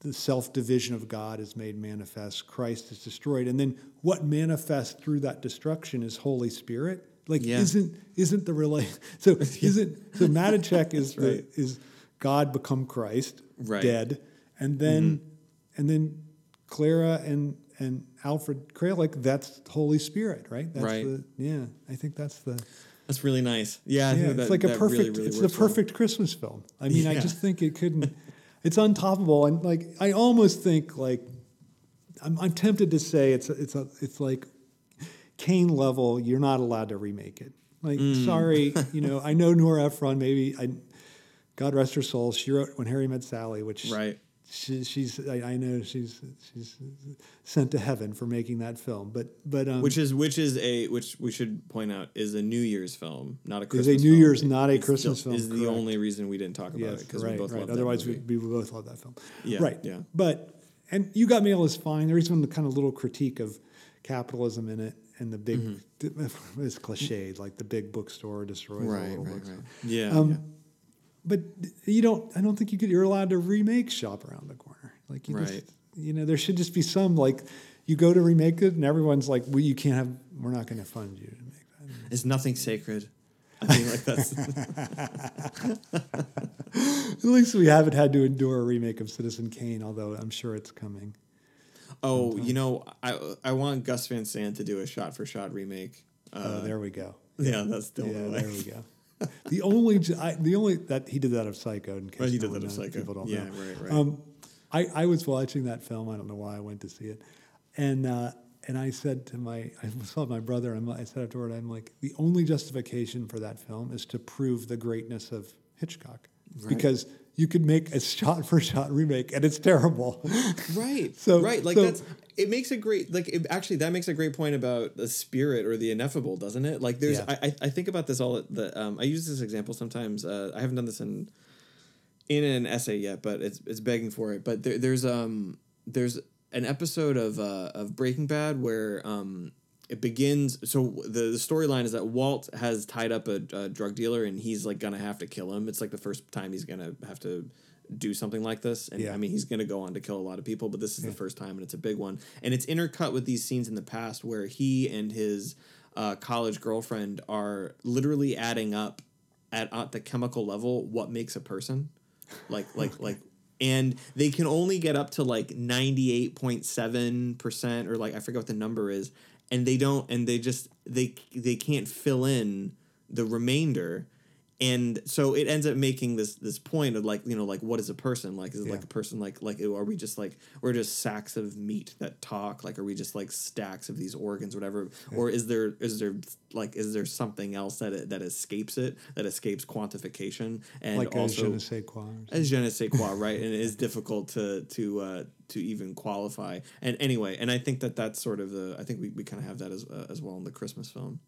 the self division of God is made manifest, Christ is destroyed, and then what manifests through that destruction is Holy Spirit. Like Yeah. isn't isn't the relate so isn't so Matuschek is the, is God become Christ Right. dead, and then mm-hmm. and then Clara and and Alfred Kralik, that's Holy Spirit, right? That's Right. The, yeah, I think that's the That's really nice. Yeah, yeah. It's like a perfect. Really, really it's the works well. perfect Christmas film. I mean, I just think it couldn't. it's untoppable, and like I almost think like I'm, I'm tempted to say it's a, it's a, it's like Kane level. You're not allowed to remake it. Like, Mm. sorry, you know, I know Nora Ephron. Maybe I, God rest her soul. She wrote When Harry Met Sally, which Right. she, she's I, I know she's she's sent to heaven for making that film. But but um, Which is which is a which we should point out is a New Year's film, not a Christmas Is a New film. Year's, not a Christmas film, Is the only reason we didn't talk about yes, it because right, we both right. Otherwise, we, we both love that film. Yeah, right. yeah. But and you got mail is fine. There is one kind of little critique of capitalism in it and the big Mm-hmm. it's cliched like the big bookstore destroys the little right, bookstore. right. Yeah, Um, yeah. But you don't. I don't think you could. You're allowed to remake Shop Around the Corner. Like you Right. just, you know, there should just be some like you go to remake it, and everyone's like, "Well, you can't have. We're not going to fund you to make that." Is nothing sacred? I mean, like that's At least we haven't had to endure a remake of Citizen Kane, although I'm sure it's coming. Oh, you know, I I want Gus Van Sant to do a shot for shot remake. oh, Uh, there we go. yeah, that's still Yeah, the there we go. The only, I, the only that he did that of Psycho. In case Right, he did that of Psycho. People don't Yeah, know. right, right. Um, I, I was watching that film. I don't know why I went to see it, and uh, and I said to my I saw my brother. I'm, I said afterward, I'm like, the only justification for that film is to prove the greatness of Hitchcock, Right. because you could make a shot for shot remake, and it's terrible. Right. So- right, like so- that's it makes a great like it, actually that makes a great point about the spirit or the ineffable, doesn't it? Like there's Yeah. I I think about this all the um I use this example sometimes. Uh, I haven't done this in in an essay yet, but it's it's begging for it. But there, there's um there's an episode of uh, of Breaking Bad where um it begins. So the the storyline is that Walt has tied up a, a drug dealer and he's like gonna have to kill him. It's like the first time he's gonna have to do something like this. And Yeah. I mean he's gonna go on to kill a lot of people, but this is the first time and it's a big one. And it's intercut with these scenes in the past where he and his uh, college girlfriend are literally adding up at, at the chemical level what makes a person like like like and they can only get up to like 98.7% or like I forget what the number is and they don't and they just they they can't fill in the remainder and so it ends up making this this point of like you know like what is a person like is it like a person like like are we just like we're just sacks of meat that talk like are we just like stacks of these organs whatever or is there is there like is there something else that it, that escapes it that escapes quantification and like a also je ne sais quoi. as je ne sais quoi, right? And it is difficult to to uh, to even qualify. And anyway, and I think that that's sort of the. I think we, we kind of have that as uh, as well in the Christmas film.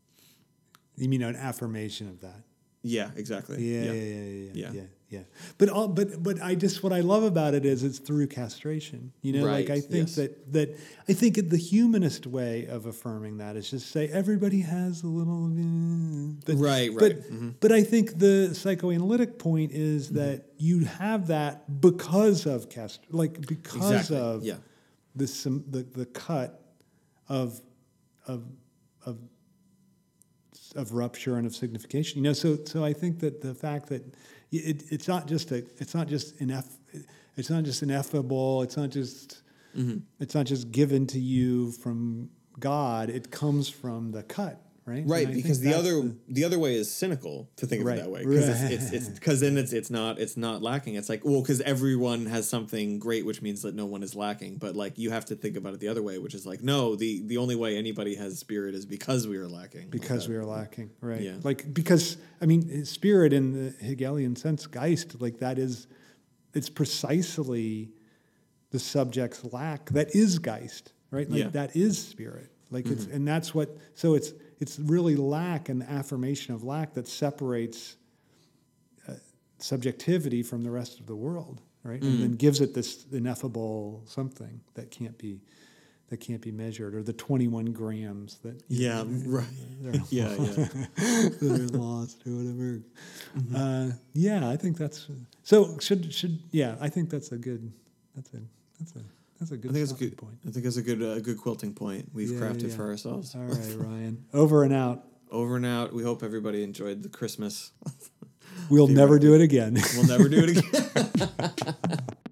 You mean an affirmation of that? Yeah, exactly. Yeah, yeah, yeah. yeah, yeah, Yeah. But all, but but I just what I love about it is it's through castration. You know, like I think that that I think the humanist way of affirming that is just say everybody has a little. But, Right, But right. Mm-hmm. but I think the psychoanalytic point is that you have that because of cast, like because of yeah. the the the cut of of of of rupture and of signification. You know, so so I think that the fact that it, it's not just a it's not just ineff it's not just ineffable. It's not just Mm-hmm. it's not just given to you from God. It comes from the cut, right? Right, because the other the, other way is cynical to think of Right, it that way because right. it's it's because then it's it's not it's not lacking. It's like well because everyone has something great, which means that no one is lacking. But like you have to think about it the other way, which is like no, the the only way anybody has spirit is because we are lacking. Because that. we are lacking, right? Yeah. Like because I mean, spirit in the Hegelian sense, Geist, like that is, it's precisely the subject's lack that is Geist, right? Like Yeah. that is spirit. Like it's mm-hmm. and that's what. So it's it's really lack and the affirmation of lack that separates uh, subjectivity from the rest of the world, right? And then gives it this ineffable something that can't be. That can't be measured, or the twenty-one grams that Yeah, right. they're yeah, yeah. that are lost or whatever. Uh, yeah, I think that's so. Should should yeah, I think that's a good. That's a that's a that's a good. I think it's a good point. I think it's a good uh, good quilting point we've Yeah, crafted yeah. for ourselves. All right, Ryan. Over and out. Over and out. We hope everybody enjoyed the Christmas. We'll never do it again. We'll never do it again.